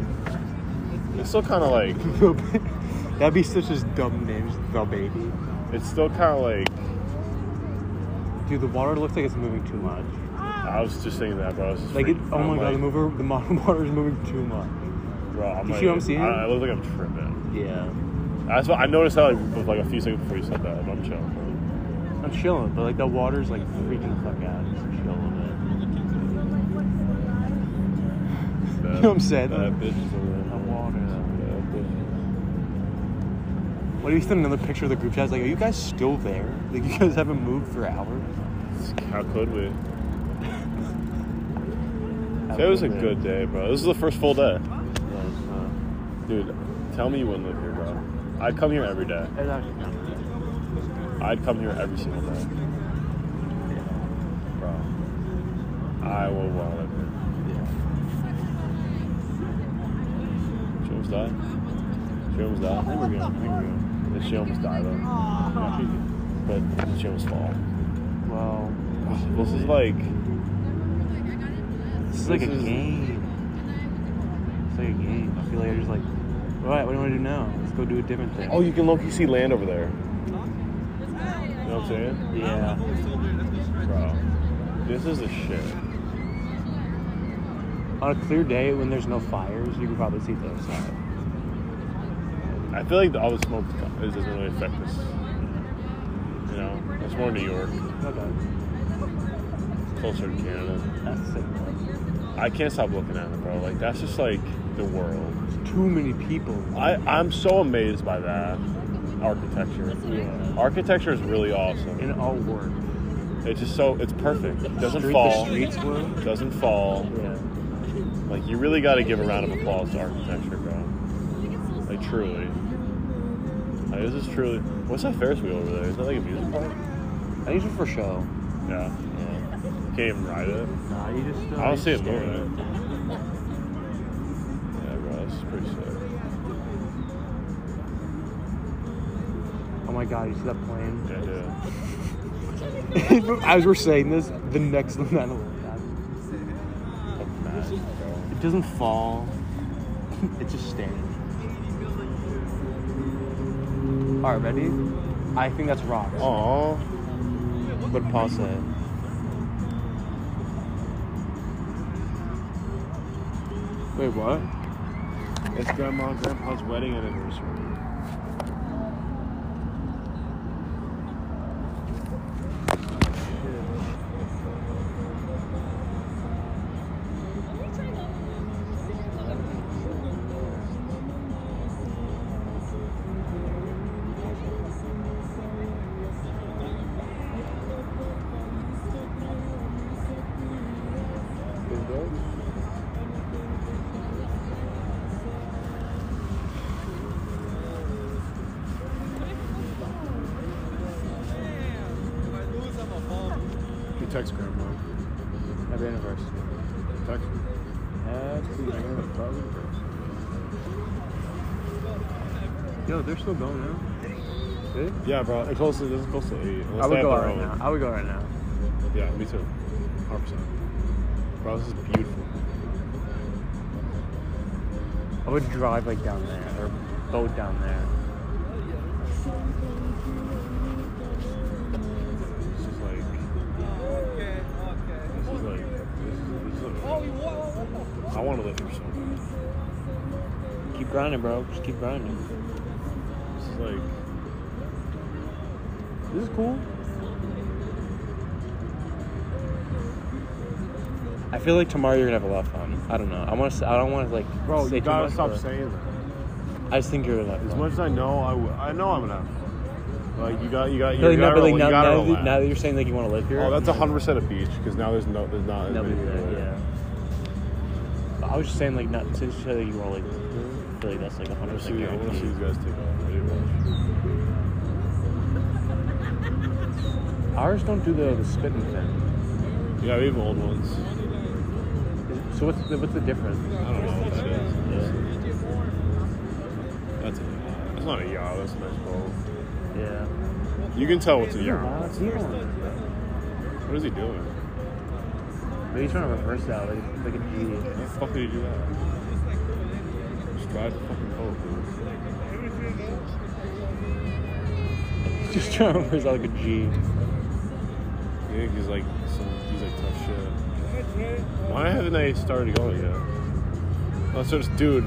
Speaker 1: It's still kind of like (laughs)
Speaker 2: That'd be such a dumb name, the baby.
Speaker 1: it's still kind of like
Speaker 2: Dude, the water looks like it's moving too much.
Speaker 1: I was just thinking that, bro. I was just
Speaker 2: Like, it, oh my god,
Speaker 1: like,
Speaker 2: the mover, the (laughs) water is moving too much.
Speaker 1: bro. I'm
Speaker 2: You
Speaker 1: like,
Speaker 2: see what I'm seeing?
Speaker 1: I, I look like I'm tripping.
Speaker 2: Yeah.
Speaker 1: That's what I noticed that like, like a few seconds before you said that. I'm chilling, bro.
Speaker 2: I'm chilling, but like the water's like freaking fuck out. Just chill a little bit.
Speaker 1: That, (laughs)
Speaker 2: You know what I'm saying?
Speaker 1: That bitch is over there.
Speaker 2: The water.
Speaker 1: That bitch.
Speaker 2: What if you send another picture of the group chat? Like, are you guys still there? Like, you guys haven't moved for hours?
Speaker 1: How could we? (laughs) It was a good day, bro. This is the first full day. Dude, tell me you wouldn't live here, bro. I'd come here every day.
Speaker 2: It's actually kind of good.
Speaker 1: I'd come here every single day. Bro. I will want to live here. She almost died? She almost died? I think we're good. I think we're good. Did she almost die, though? Yeah, she's. But she almost fall?
Speaker 2: Well,
Speaker 1: This is like...
Speaker 2: this is like a game. It's like a game. I feel like I just like, all right, what do you want to do now? Let's go do a different thing.
Speaker 1: Oh, you can low-key see land over there. You know what I'm saying?
Speaker 2: yeah.
Speaker 1: Bro. This is a shit.
Speaker 2: On a clear day when there's no fires, you can probably see the other side.
Speaker 1: I feel like all the smoke is- doesn't really affect us. You know? It's more New York.
Speaker 2: Okay.
Speaker 1: Closer to Canada.
Speaker 2: That's sick. bro.
Speaker 1: I can't stop looking at it, bro. Like that's just like the world.
Speaker 2: Too many people.
Speaker 1: I I'm so amazed by that architecture.
Speaker 2: Yeah.
Speaker 1: Architecture is really awesome.
Speaker 2: And it all work.
Speaker 1: It's just so it's perfect. It doesn't
Speaker 2: Street-
Speaker 1: fall.
Speaker 2: The streets.
Speaker 1: Doesn't fall.
Speaker 2: Yeah.
Speaker 1: Like you really got to give a round of applause to architecture, bro. Like truly. Like this is truly. What's that Ferris wheel over there? Is that like a music park?
Speaker 2: I use it for show.
Speaker 1: Yeah.
Speaker 2: Yeah.
Speaker 1: Can't even ride it.
Speaker 2: Nah, you just. Uh,
Speaker 1: I don't see it moving.
Speaker 2: God, you see that plane?
Speaker 1: Yeah, dude. (laughs)
Speaker 2: As we're saying this, the next 9 11
Speaker 1: Fucking.
Speaker 2: It doesn't fall. it just stands. All right, ready? I think that's rocks.
Speaker 1: Aw.
Speaker 2: What did Paul say? Wait, what?
Speaker 1: It's grandma and grandpa's wedding anniversary.
Speaker 2: They're still going now. See?
Speaker 1: Yeah, bro. It's close to this is close to eight. Unless
Speaker 2: I would go right
Speaker 1: own.
Speaker 2: now. I would go right now.
Speaker 1: Yeah, me too. 100 percent Bro, this is beautiful.
Speaker 2: I would drive like down there or boat down there.
Speaker 1: This is like this is like this is, this is like, I want to live here so bad.
Speaker 2: Keep grinding, bro. Just keep grinding.
Speaker 1: This is like
Speaker 2: This is cool. I feel like tomorrow you're gonna have a lot of fun. I don't know. I want to. I don't want to like.
Speaker 1: bro,
Speaker 2: say
Speaker 1: you gotta
Speaker 2: much,
Speaker 1: stop
Speaker 2: but
Speaker 1: saying that.
Speaker 2: I just think you're gonna have
Speaker 1: As
Speaker 2: fun.
Speaker 1: much as I know, I, w- I know I'm gonna have fun. Like you got you got you,
Speaker 2: like,
Speaker 1: gotta,
Speaker 2: like
Speaker 1: you
Speaker 2: now,
Speaker 1: gotta
Speaker 2: now, that, now that you're saying like you want to live here.
Speaker 1: Oh, that's hundred percent a beach because now there's no there's not
Speaker 2: Nobody there, yeah. But I was just saying like not to say that you want to like. I feel like that's like hundred
Speaker 1: want to see,
Speaker 2: percent
Speaker 1: I want to see these guys take off.
Speaker 2: Ours don't do the, the spitting thing.
Speaker 1: Yeah, we have old ones.
Speaker 2: So what's the, what's the difference?
Speaker 1: I don't know what that is.
Speaker 2: Yeah.
Speaker 1: That's a That's not a yaw. That's a nice boat.
Speaker 2: Yeah.
Speaker 1: You can tell what's a yaw.
Speaker 2: Wow, it's evil.
Speaker 1: What is he doing?
Speaker 2: Maybe he's trying to reverse that like, like a G.
Speaker 1: How the fuck did he do that? Just drive the fucking boat, dude.
Speaker 2: Just trying to reverse that like a G.
Speaker 1: You think he's like some, he's like tough shit. Why haven't they started going yet? Oh, Let's just, dude.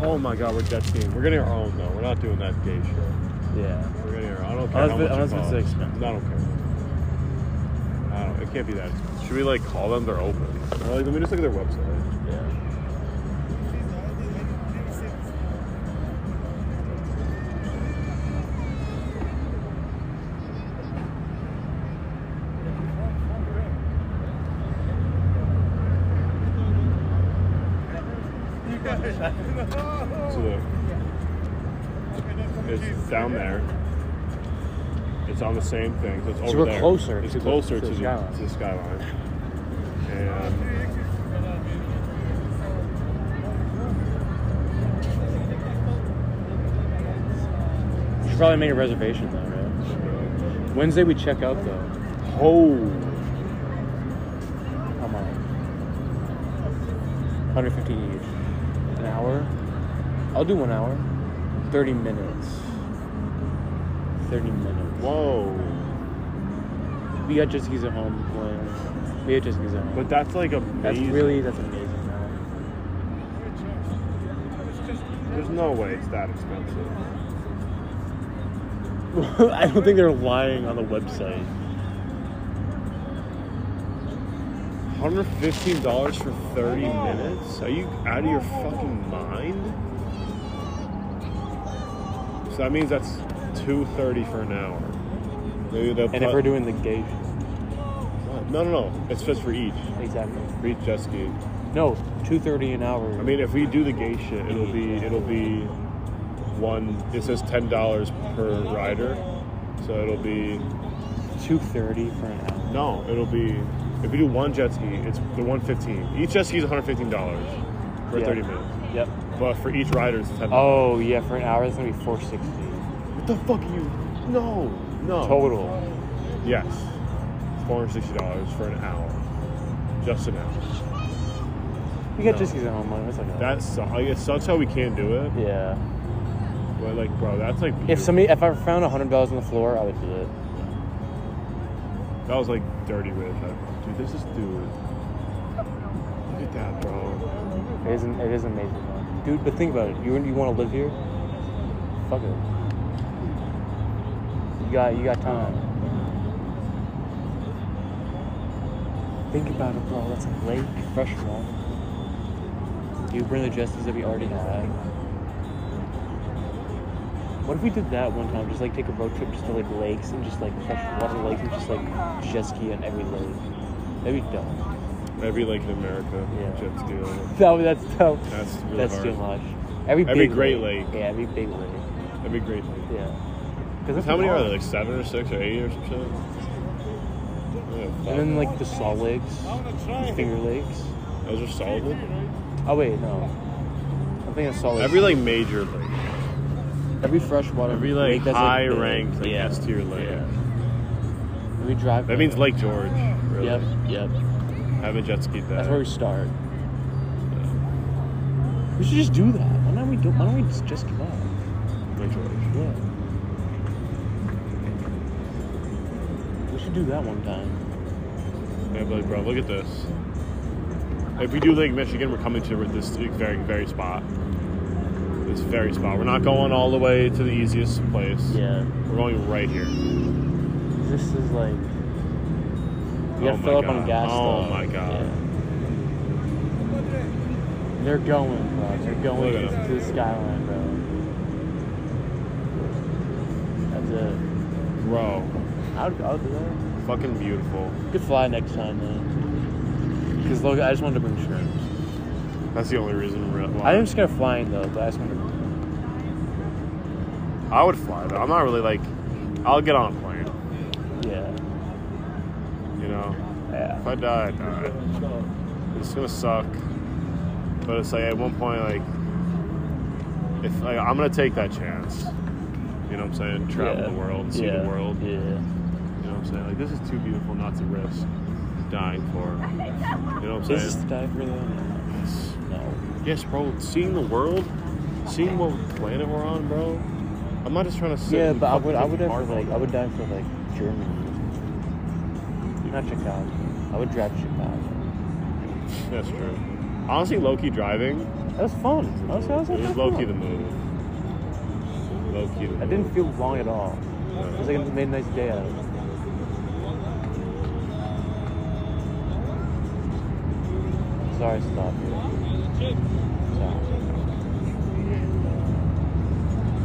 Speaker 1: Oh my god, we're jet skiing. We're getting our own though. We're not doing that gay shit.
Speaker 2: Yeah.
Speaker 1: We're getting our. Own. I don't care
Speaker 2: Unless
Speaker 1: how
Speaker 2: it-
Speaker 1: much
Speaker 2: unless it's expensive.
Speaker 1: I don't care. I don't. It can't be that. expensive. Should we like call them? They're open. Or, like, let me just look at their website.
Speaker 2: Yeah.
Speaker 1: Down there. It's on the same thing. So it's over
Speaker 2: we're
Speaker 1: there.
Speaker 2: closer
Speaker 1: It's
Speaker 2: to the-
Speaker 1: closer
Speaker 2: to the skyline.
Speaker 1: to the skyline. And
Speaker 2: should probably make a reservation though, right? Wednesday we check out though.
Speaker 1: oh,
Speaker 2: How much? 150 each. An hour? I'll do one hour. 30 minutes. 30 minutes.
Speaker 1: whoa!
Speaker 2: We got jet skis at home. When we got jet skis at home.
Speaker 1: But that's like amazing.
Speaker 2: that's really that's amazing. Man.
Speaker 1: There's no way it's that expensive. (laughs)
Speaker 2: I don't think they're lying on the website.
Speaker 1: Hundred fifteen dollars for thirty minutes? Are you out of your fucking mind? So that means that's two thirty for an hour. Maybe they'll
Speaker 2: And if
Speaker 1: put-
Speaker 2: we're doing the gauge,
Speaker 1: no, no, no. It's just for each.
Speaker 2: exactly.
Speaker 1: For each jet ski.
Speaker 2: No, 230 an hour.
Speaker 1: I mean, if we do the gay shit, it'll be it'll be one. It says ten dollars per rider, so it'll be
Speaker 2: 230 for an hour.
Speaker 1: no. It'll be if we do one jet ski, it's the one fifteen. Each jet ski is one hundred fifteen dollars for
Speaker 2: Yeah.
Speaker 1: thirty minutes.
Speaker 2: Yep.
Speaker 1: But for each rider, it's ten.
Speaker 2: Oh yeah, for an hour it's gonna be 460
Speaker 1: What the fuck are you? No, no.
Speaker 2: total.
Speaker 1: Yes, four hundred sixty dollars for an hour, just an hour.
Speaker 2: We got
Speaker 1: No.
Speaker 2: jet skis at home, like that's okay.
Speaker 1: That su- like it sucks how we can't do it.
Speaker 2: yeah.
Speaker 1: But like, bro, that's like
Speaker 2: If
Speaker 1: beautiful.
Speaker 2: somebody, if I found a hundred dollars on the floor, I would do it.
Speaker 1: that was like dirty rich. I- Dude, this is dude. Look at that, bro.
Speaker 2: It is, it is amazing, though. dude. But think about it. You you want to live here? Fuck it. You got you got time. Think about it, bro. That's a lake, fresh water. You bring the skis that we already have. What if we did that one time? Just like take a road trip just to like lakes and just like fresh water lakes and just like jet ski on every lake. That'd be dope.
Speaker 1: Every lake in America,
Speaker 2: Yeah.
Speaker 1: jet ski. (laughs) like,
Speaker 2: No, that's dope.
Speaker 1: That's really
Speaker 2: That's
Speaker 1: hard.
Speaker 2: too much. Every,
Speaker 1: Every
Speaker 2: big
Speaker 1: great
Speaker 2: lake.
Speaker 1: lake.
Speaker 2: Yeah, every big lake.
Speaker 1: Be great. Lake.
Speaker 2: Yeah. Because
Speaker 1: How many are there? Like seven or six or eight or some shit? Yeah.
Speaker 2: And then like the Salt Lakes, the Finger Lakes.
Speaker 1: Those are solid.
Speaker 2: Oh wait, no. I think it's Lakes.
Speaker 1: Every like major lake.
Speaker 2: every freshwater.
Speaker 1: Every like
Speaker 2: lake
Speaker 1: high
Speaker 2: big.
Speaker 1: ranked like
Speaker 2: yeah.
Speaker 1: S tier lake.
Speaker 2: Yeah. We drive.
Speaker 1: That means Lake George. Really.
Speaker 2: Yep. Yep.
Speaker 1: I haven't jet skied there.
Speaker 2: That's where we start. We should just do that. Why don't we do? Why don't we just just give up?
Speaker 1: Lake George.
Speaker 2: Yeah. We should do that one time.
Speaker 1: Yeah, but like, bro, look at this. If we do Lake Michigan, we're coming to this very, very spot. This very spot. We're not going all the way to the easiest place.
Speaker 2: Yeah.
Speaker 1: We're going right here.
Speaker 2: This is like. You
Speaker 1: Oh
Speaker 2: gotta
Speaker 1: my
Speaker 2: fill up
Speaker 1: God.
Speaker 2: on gas.
Speaker 1: Oh
Speaker 2: though.
Speaker 1: my God.
Speaker 2: Yeah. They're going, bro. They're going
Speaker 1: at
Speaker 2: to the skyline, bro. That's it.
Speaker 1: Bro,
Speaker 2: I would, I would do that.
Speaker 1: fucking beautiful.
Speaker 2: We could fly next time, man. Because look, I just wanted to bring shrimps.
Speaker 1: That's the only reason. We're.
Speaker 2: I am scared of flying though, but I just wanted to.
Speaker 1: I would fly though. I'm not really like. I'll get on a plane.
Speaker 2: Yeah.
Speaker 1: You know,
Speaker 2: Yeah.
Speaker 1: if I die, I die. It's gonna suck. But it's like at one point, like, if like I'm gonna take that chance. You know what I'm saying? Travel
Speaker 2: yeah.
Speaker 1: the world, see
Speaker 2: yeah.
Speaker 1: the world.
Speaker 2: Yeah.
Speaker 1: You know what I'm saying? Like this is too beautiful not to risk dying for. You know what I'm
Speaker 2: Is this
Speaker 1: saying?
Speaker 2: the dive for though? No.
Speaker 1: Yes, bro. Seeing the world, seeing what planet we're on, bro. I'm not just trying to sit.
Speaker 2: Yeah, but I would, I would die for like. I would die for like Germany. Not Chicago. I would drive to Chicago.
Speaker 1: That's true. Honestly, Loki driving,
Speaker 2: That was fun. That was, that was,
Speaker 1: it was key the move. Low key the
Speaker 2: I didn't feel long at all. It was like it made a nice day out of it. Sorry, stop.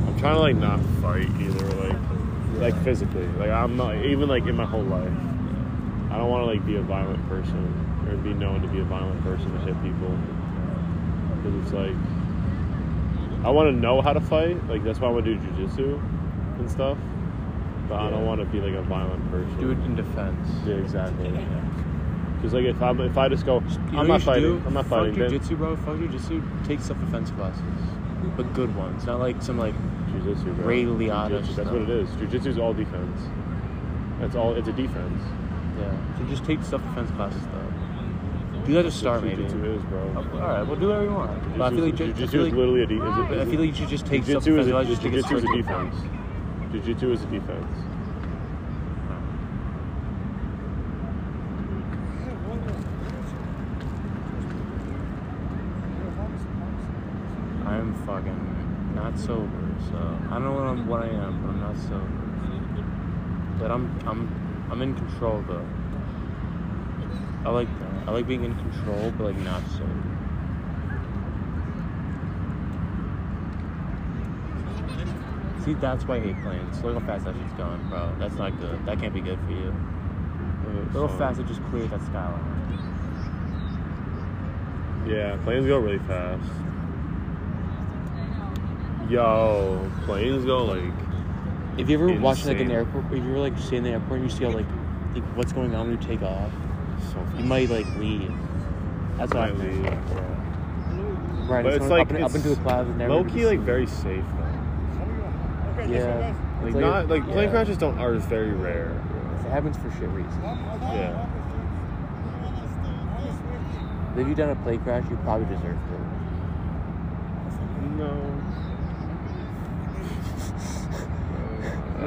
Speaker 1: I'm trying to like not fight either, like like physically. Like I'm not even like in my whole life. I don't want to like be a violent person or be known to be a violent person to hit people. Because it's like I want to know how to fight. Like that's why I want to do jujitsu and stuff. But I don't want to be like a violent person.
Speaker 2: Do it in defense.
Speaker 1: Yeah, exactly. Because like if I if I just go,
Speaker 2: You
Speaker 1: I'm not fighting. I'm not
Speaker 2: Fuck
Speaker 1: fighting. then-
Speaker 2: jujitsu, bro. Fuck jujitsu. Take self-defense classes, but good ones, not like some like
Speaker 1: Jiu-jitsu, bro.
Speaker 2: Ray Liotta
Speaker 1: That's what it is. Jiu-jitsu is all defense. That's all. It's a defense.
Speaker 2: yeah. So just take self-defense classes though. Do that to start maybe.
Speaker 1: Jiu-jitsu is, bro.
Speaker 2: All right, well do whatever you want. But I feel like ju- I
Speaker 1: Jiu-jitsu
Speaker 2: feel
Speaker 1: is
Speaker 2: like,
Speaker 1: literally a de- is it,
Speaker 2: I feel like you should just take
Speaker 1: Jiu-jitsu
Speaker 2: self-defense classes. Take
Speaker 1: is a defense. Jiu-jitsu is a defense.
Speaker 2: I'm fucking not sober, so I don't know what, I'm, what I am, but I'm not sober. But I'm I'm I'm in control though. I like that. I like being in control, but like not sober. See, that's why I hate planes. Look how fast that shit's going, bro. That's not good. That can't be good for you. How fast it just cleared that skyline.
Speaker 1: Yeah, planes go really fast. Yo, planes go like.
Speaker 2: If you ever watch like an airport, if you ever like stay in the airport and you see how like, like what's going on when you take off,
Speaker 1: So
Speaker 2: you might like leave. That's what I
Speaker 1: Might
Speaker 2: think.
Speaker 1: leave.
Speaker 2: Right,
Speaker 1: But
Speaker 2: it's,
Speaker 1: it's like
Speaker 2: up, and, up into the clouds and never.
Speaker 1: Low key, like very safe though.
Speaker 2: Yeah.
Speaker 1: Like,
Speaker 2: It's
Speaker 1: not
Speaker 2: a-
Speaker 1: like plane
Speaker 2: yeah.
Speaker 1: crashes don't are very rare.
Speaker 2: It happens for shit reasons.
Speaker 1: Yeah.
Speaker 2: If you've done a plane crash, you probably deserved it.
Speaker 1: No.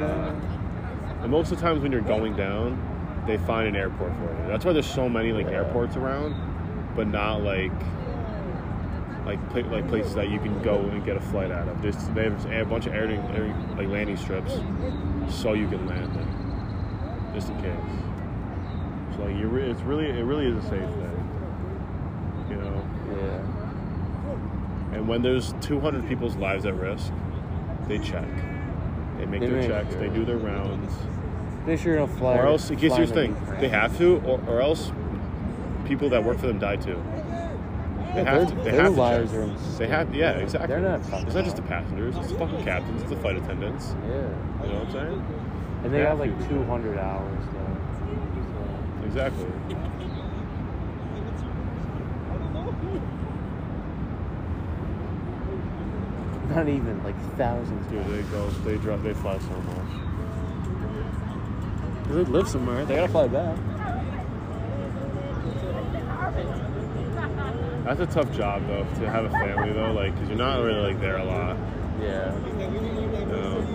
Speaker 1: And most of the times when you're going down, they find an airport for you. That's why there's so many like airports around, but not like like pla- like places that you can go and get a flight out of. There's they have a bunch of air, air like landing strips, so you can land there, just in case. So like you, re- it's really it really is a safe thing, you know.
Speaker 2: Yeah.
Speaker 1: And when there's 200 people's lives at risk, they check. They make
Speaker 2: They
Speaker 1: their
Speaker 2: make
Speaker 1: checks. They do their rounds.
Speaker 2: Make sure don't fly.
Speaker 1: Or else, here's the
Speaker 2: in
Speaker 1: thing: they have to, or, or else people that work for them die too. They
Speaker 2: Yeah,
Speaker 1: have to. They have to
Speaker 2: lives
Speaker 1: check. They have, yeah, exactly.
Speaker 2: They're not
Speaker 1: It's not just the passengers; it's the fucking captains, it's the flight attendants.
Speaker 2: Yeah.
Speaker 1: You know what I'm saying?
Speaker 2: And they
Speaker 1: They
Speaker 2: like
Speaker 1: to.
Speaker 2: 200 hours though.
Speaker 1: Exactly.
Speaker 2: Not even like thousands.
Speaker 1: Dude, they go, they drop, they fly so much.
Speaker 2: They live somewhere. They gotta fly back.
Speaker 1: That's a tough job though to have a family though, like because you're not really like there a lot.
Speaker 2: Yeah.
Speaker 1: You know?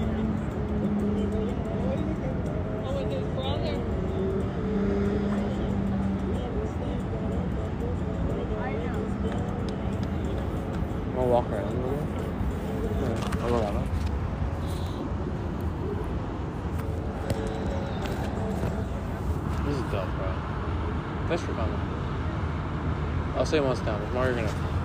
Speaker 2: Wanna walk around This is dope, bro. Thanks for coming. I'll say once down. Tomorrow you're gonna.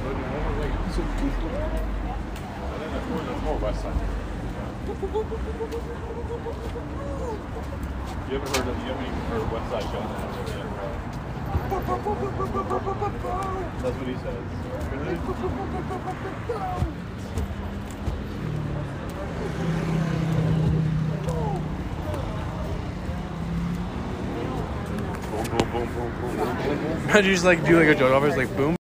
Speaker 6: You
Speaker 4: haven't heard of you haven't even heard Westside Gunn yet. That's what he says. Boom.
Speaker 6: Imagine you just like do like a joke offers like boom.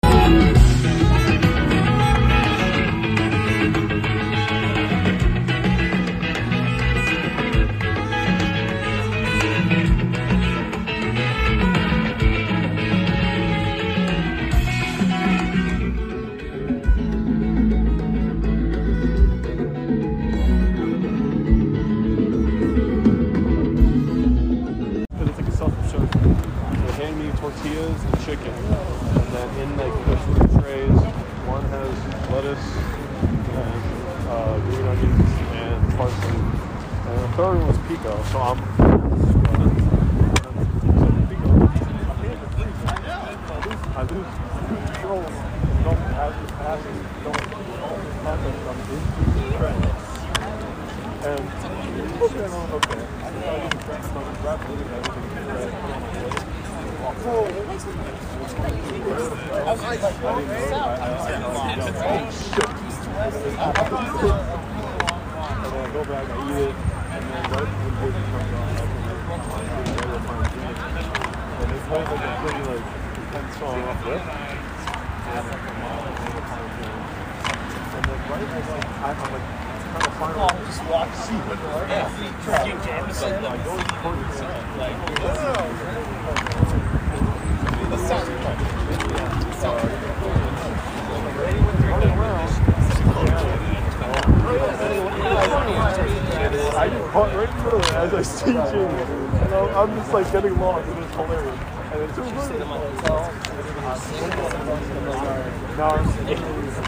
Speaker 4: just like getting lost, and it's hilarious. And it's just like, no,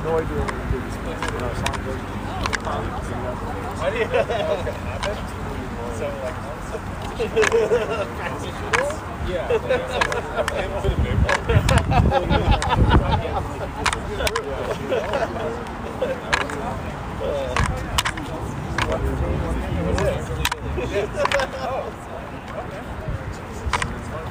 Speaker 4: no idea what it is. So like. yeah. (laughs)
Speaker 6: That's it. oh, okay.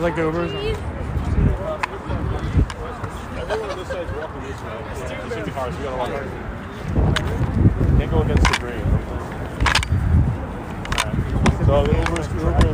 Speaker 6: It's like
Speaker 2: the
Speaker 4: Everyone on this walking this way. We gotta over. Can't go against the grain. So the Uber's, Uber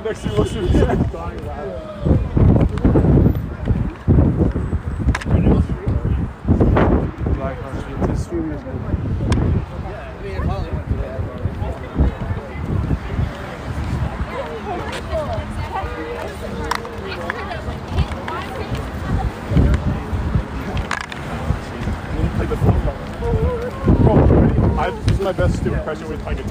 Speaker 4: drive next to you, listen to what you're my best stupid impression with
Speaker 1: like
Speaker 2: a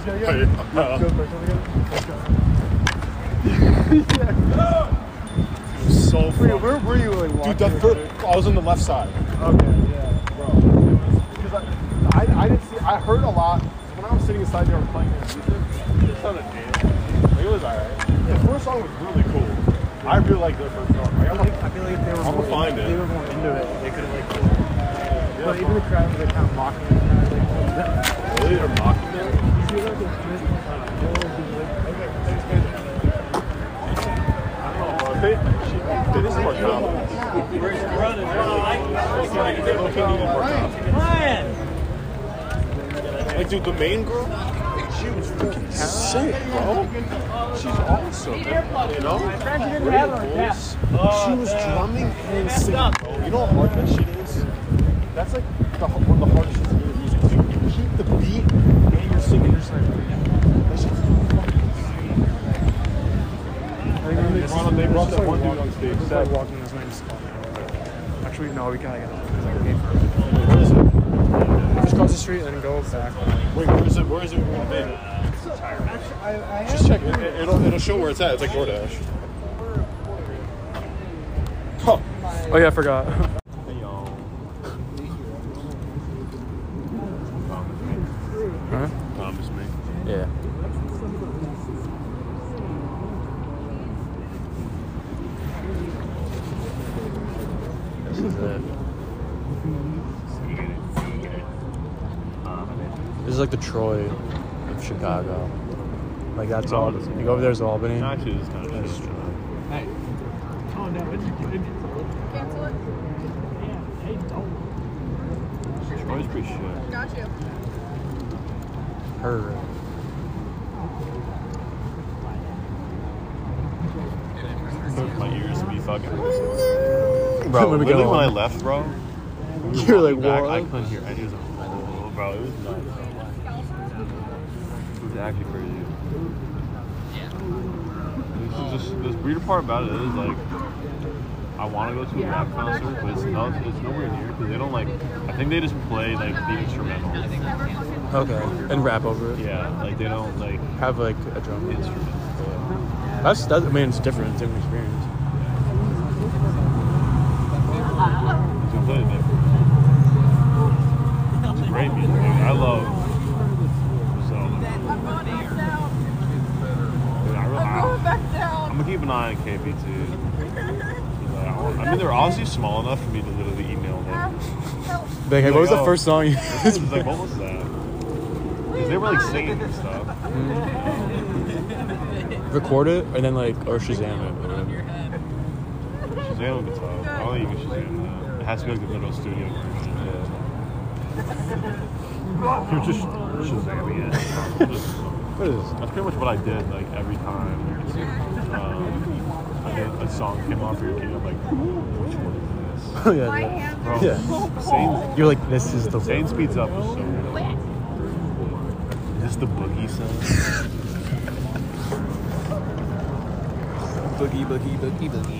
Speaker 2: can we do the first guy
Speaker 1: Hey,
Speaker 2: again?
Speaker 1: uh,
Speaker 2: Do the first one again? Let's go.
Speaker 1: so
Speaker 2: Wait,
Speaker 1: funny.
Speaker 2: where were you like walking?
Speaker 1: Dude, that first, I was on the left side.
Speaker 2: Okay, yeah, bro. Because I, I, I didn't see. I heard a lot when I was sitting inside there playing this music.
Speaker 1: It sounded damn. It was alright. The first song was really cool. I really like their first song. Like, I'm like,
Speaker 2: I feel like if they were
Speaker 1: I'ma
Speaker 2: more,
Speaker 1: find
Speaker 2: if
Speaker 1: it.
Speaker 2: they were more into it, they could have like. But even the crowd was like kind of mocking it. Kind of like,
Speaker 1: really, they're mocking them.
Speaker 2: you feel like it's just
Speaker 1: I don't know, bro. They, she, this is more confidence. Where's your brother? Confidence. Like, dude, the main girl, she was fucking sick, bro. She's awesome. You know? Great voice. She was drumming and singing, bro. You know how hard that shit is? That's like the, one of the hardest things to do is You keep the beat and you're singing. You're just like, that shit's
Speaker 2: I think
Speaker 1: They brought, they brought that one dude on stage. Seth.
Speaker 2: like walking this way and just Actually, no, we gotta get like,
Speaker 1: Where is it?
Speaker 2: Just cross the street and then go back.
Speaker 1: Wait, where is it? Where is it going to be? Just check. It, it'll it'll show where it's at. It's like DoorDash. Huh.
Speaker 2: Oh yeah, I forgot. (laughs)
Speaker 1: Hey y'all.
Speaker 3: Huh?
Speaker 1: Promise me.
Speaker 3: Yeah. This is it. This is like the Troy of Chicago. Like that's all. You go over there's Albany.
Speaker 1: Actually, it's kind of
Speaker 3: That's
Speaker 1: shit.
Speaker 5: Cancel it.
Speaker 1: Troy's pretty shit.
Speaker 5: Got you.
Speaker 3: Her.
Speaker 1: My ears would be fucking.
Speaker 3: Bro,
Speaker 1: Bro,
Speaker 3: we
Speaker 1: literally
Speaker 3: go
Speaker 1: when I left, bro. (laughs)
Speaker 3: You're like,
Speaker 1: back,
Speaker 3: what?
Speaker 1: I couldn't hear any of them. Oh, bro, it was nuts. It was actually crazy. This is just the weird part about it is like I want to go to a rap concert, but it's not. It's nowhere near because they don't like. I think they just play like the instrumental.
Speaker 3: Okay. And rap over it.
Speaker 1: Yeah, like they don't like
Speaker 3: Have like a drum.
Speaker 1: instruments.
Speaker 3: That's that's. I mean, it's different. It's different experience.
Speaker 1: It's completely different. It's great music. I love. So,
Speaker 5: I'm going back down.
Speaker 1: dude, I,
Speaker 5: I'm
Speaker 1: really,
Speaker 5: going back down.
Speaker 1: I'm gonna keep an eye on KP too. Like, I I mean, they're obviously small enough for me to literally email them.
Speaker 5: Help.
Speaker 3: Like, hey, what was the
Speaker 1: Yo.
Speaker 3: first song you? (laughs)
Speaker 1: It's like, what was that? Because they were like singing and stuff. Mm-hmm. (laughs)
Speaker 3: record it and then like or Shazam it. whatever.
Speaker 1: Shazam would be tough. I don't think you can Shazam that. It has to be like the literal studio version. You're (laughs) just Shazamming it.
Speaker 3: What is this?
Speaker 1: That's pretty much what I did like every time. Um, I did, a song came off your kid, I'm like, which one is this? (laughs)
Speaker 3: Oh yeah.
Speaker 5: My
Speaker 3: yeah.
Speaker 5: hands
Speaker 1: Bro,
Speaker 5: are
Speaker 3: Yeah.
Speaker 5: so cold.
Speaker 3: You're like this is the
Speaker 1: Zane speeds up is so.
Speaker 5: Wet.
Speaker 1: Is this the boogie sound?
Speaker 3: boogie boogie boogie boogie.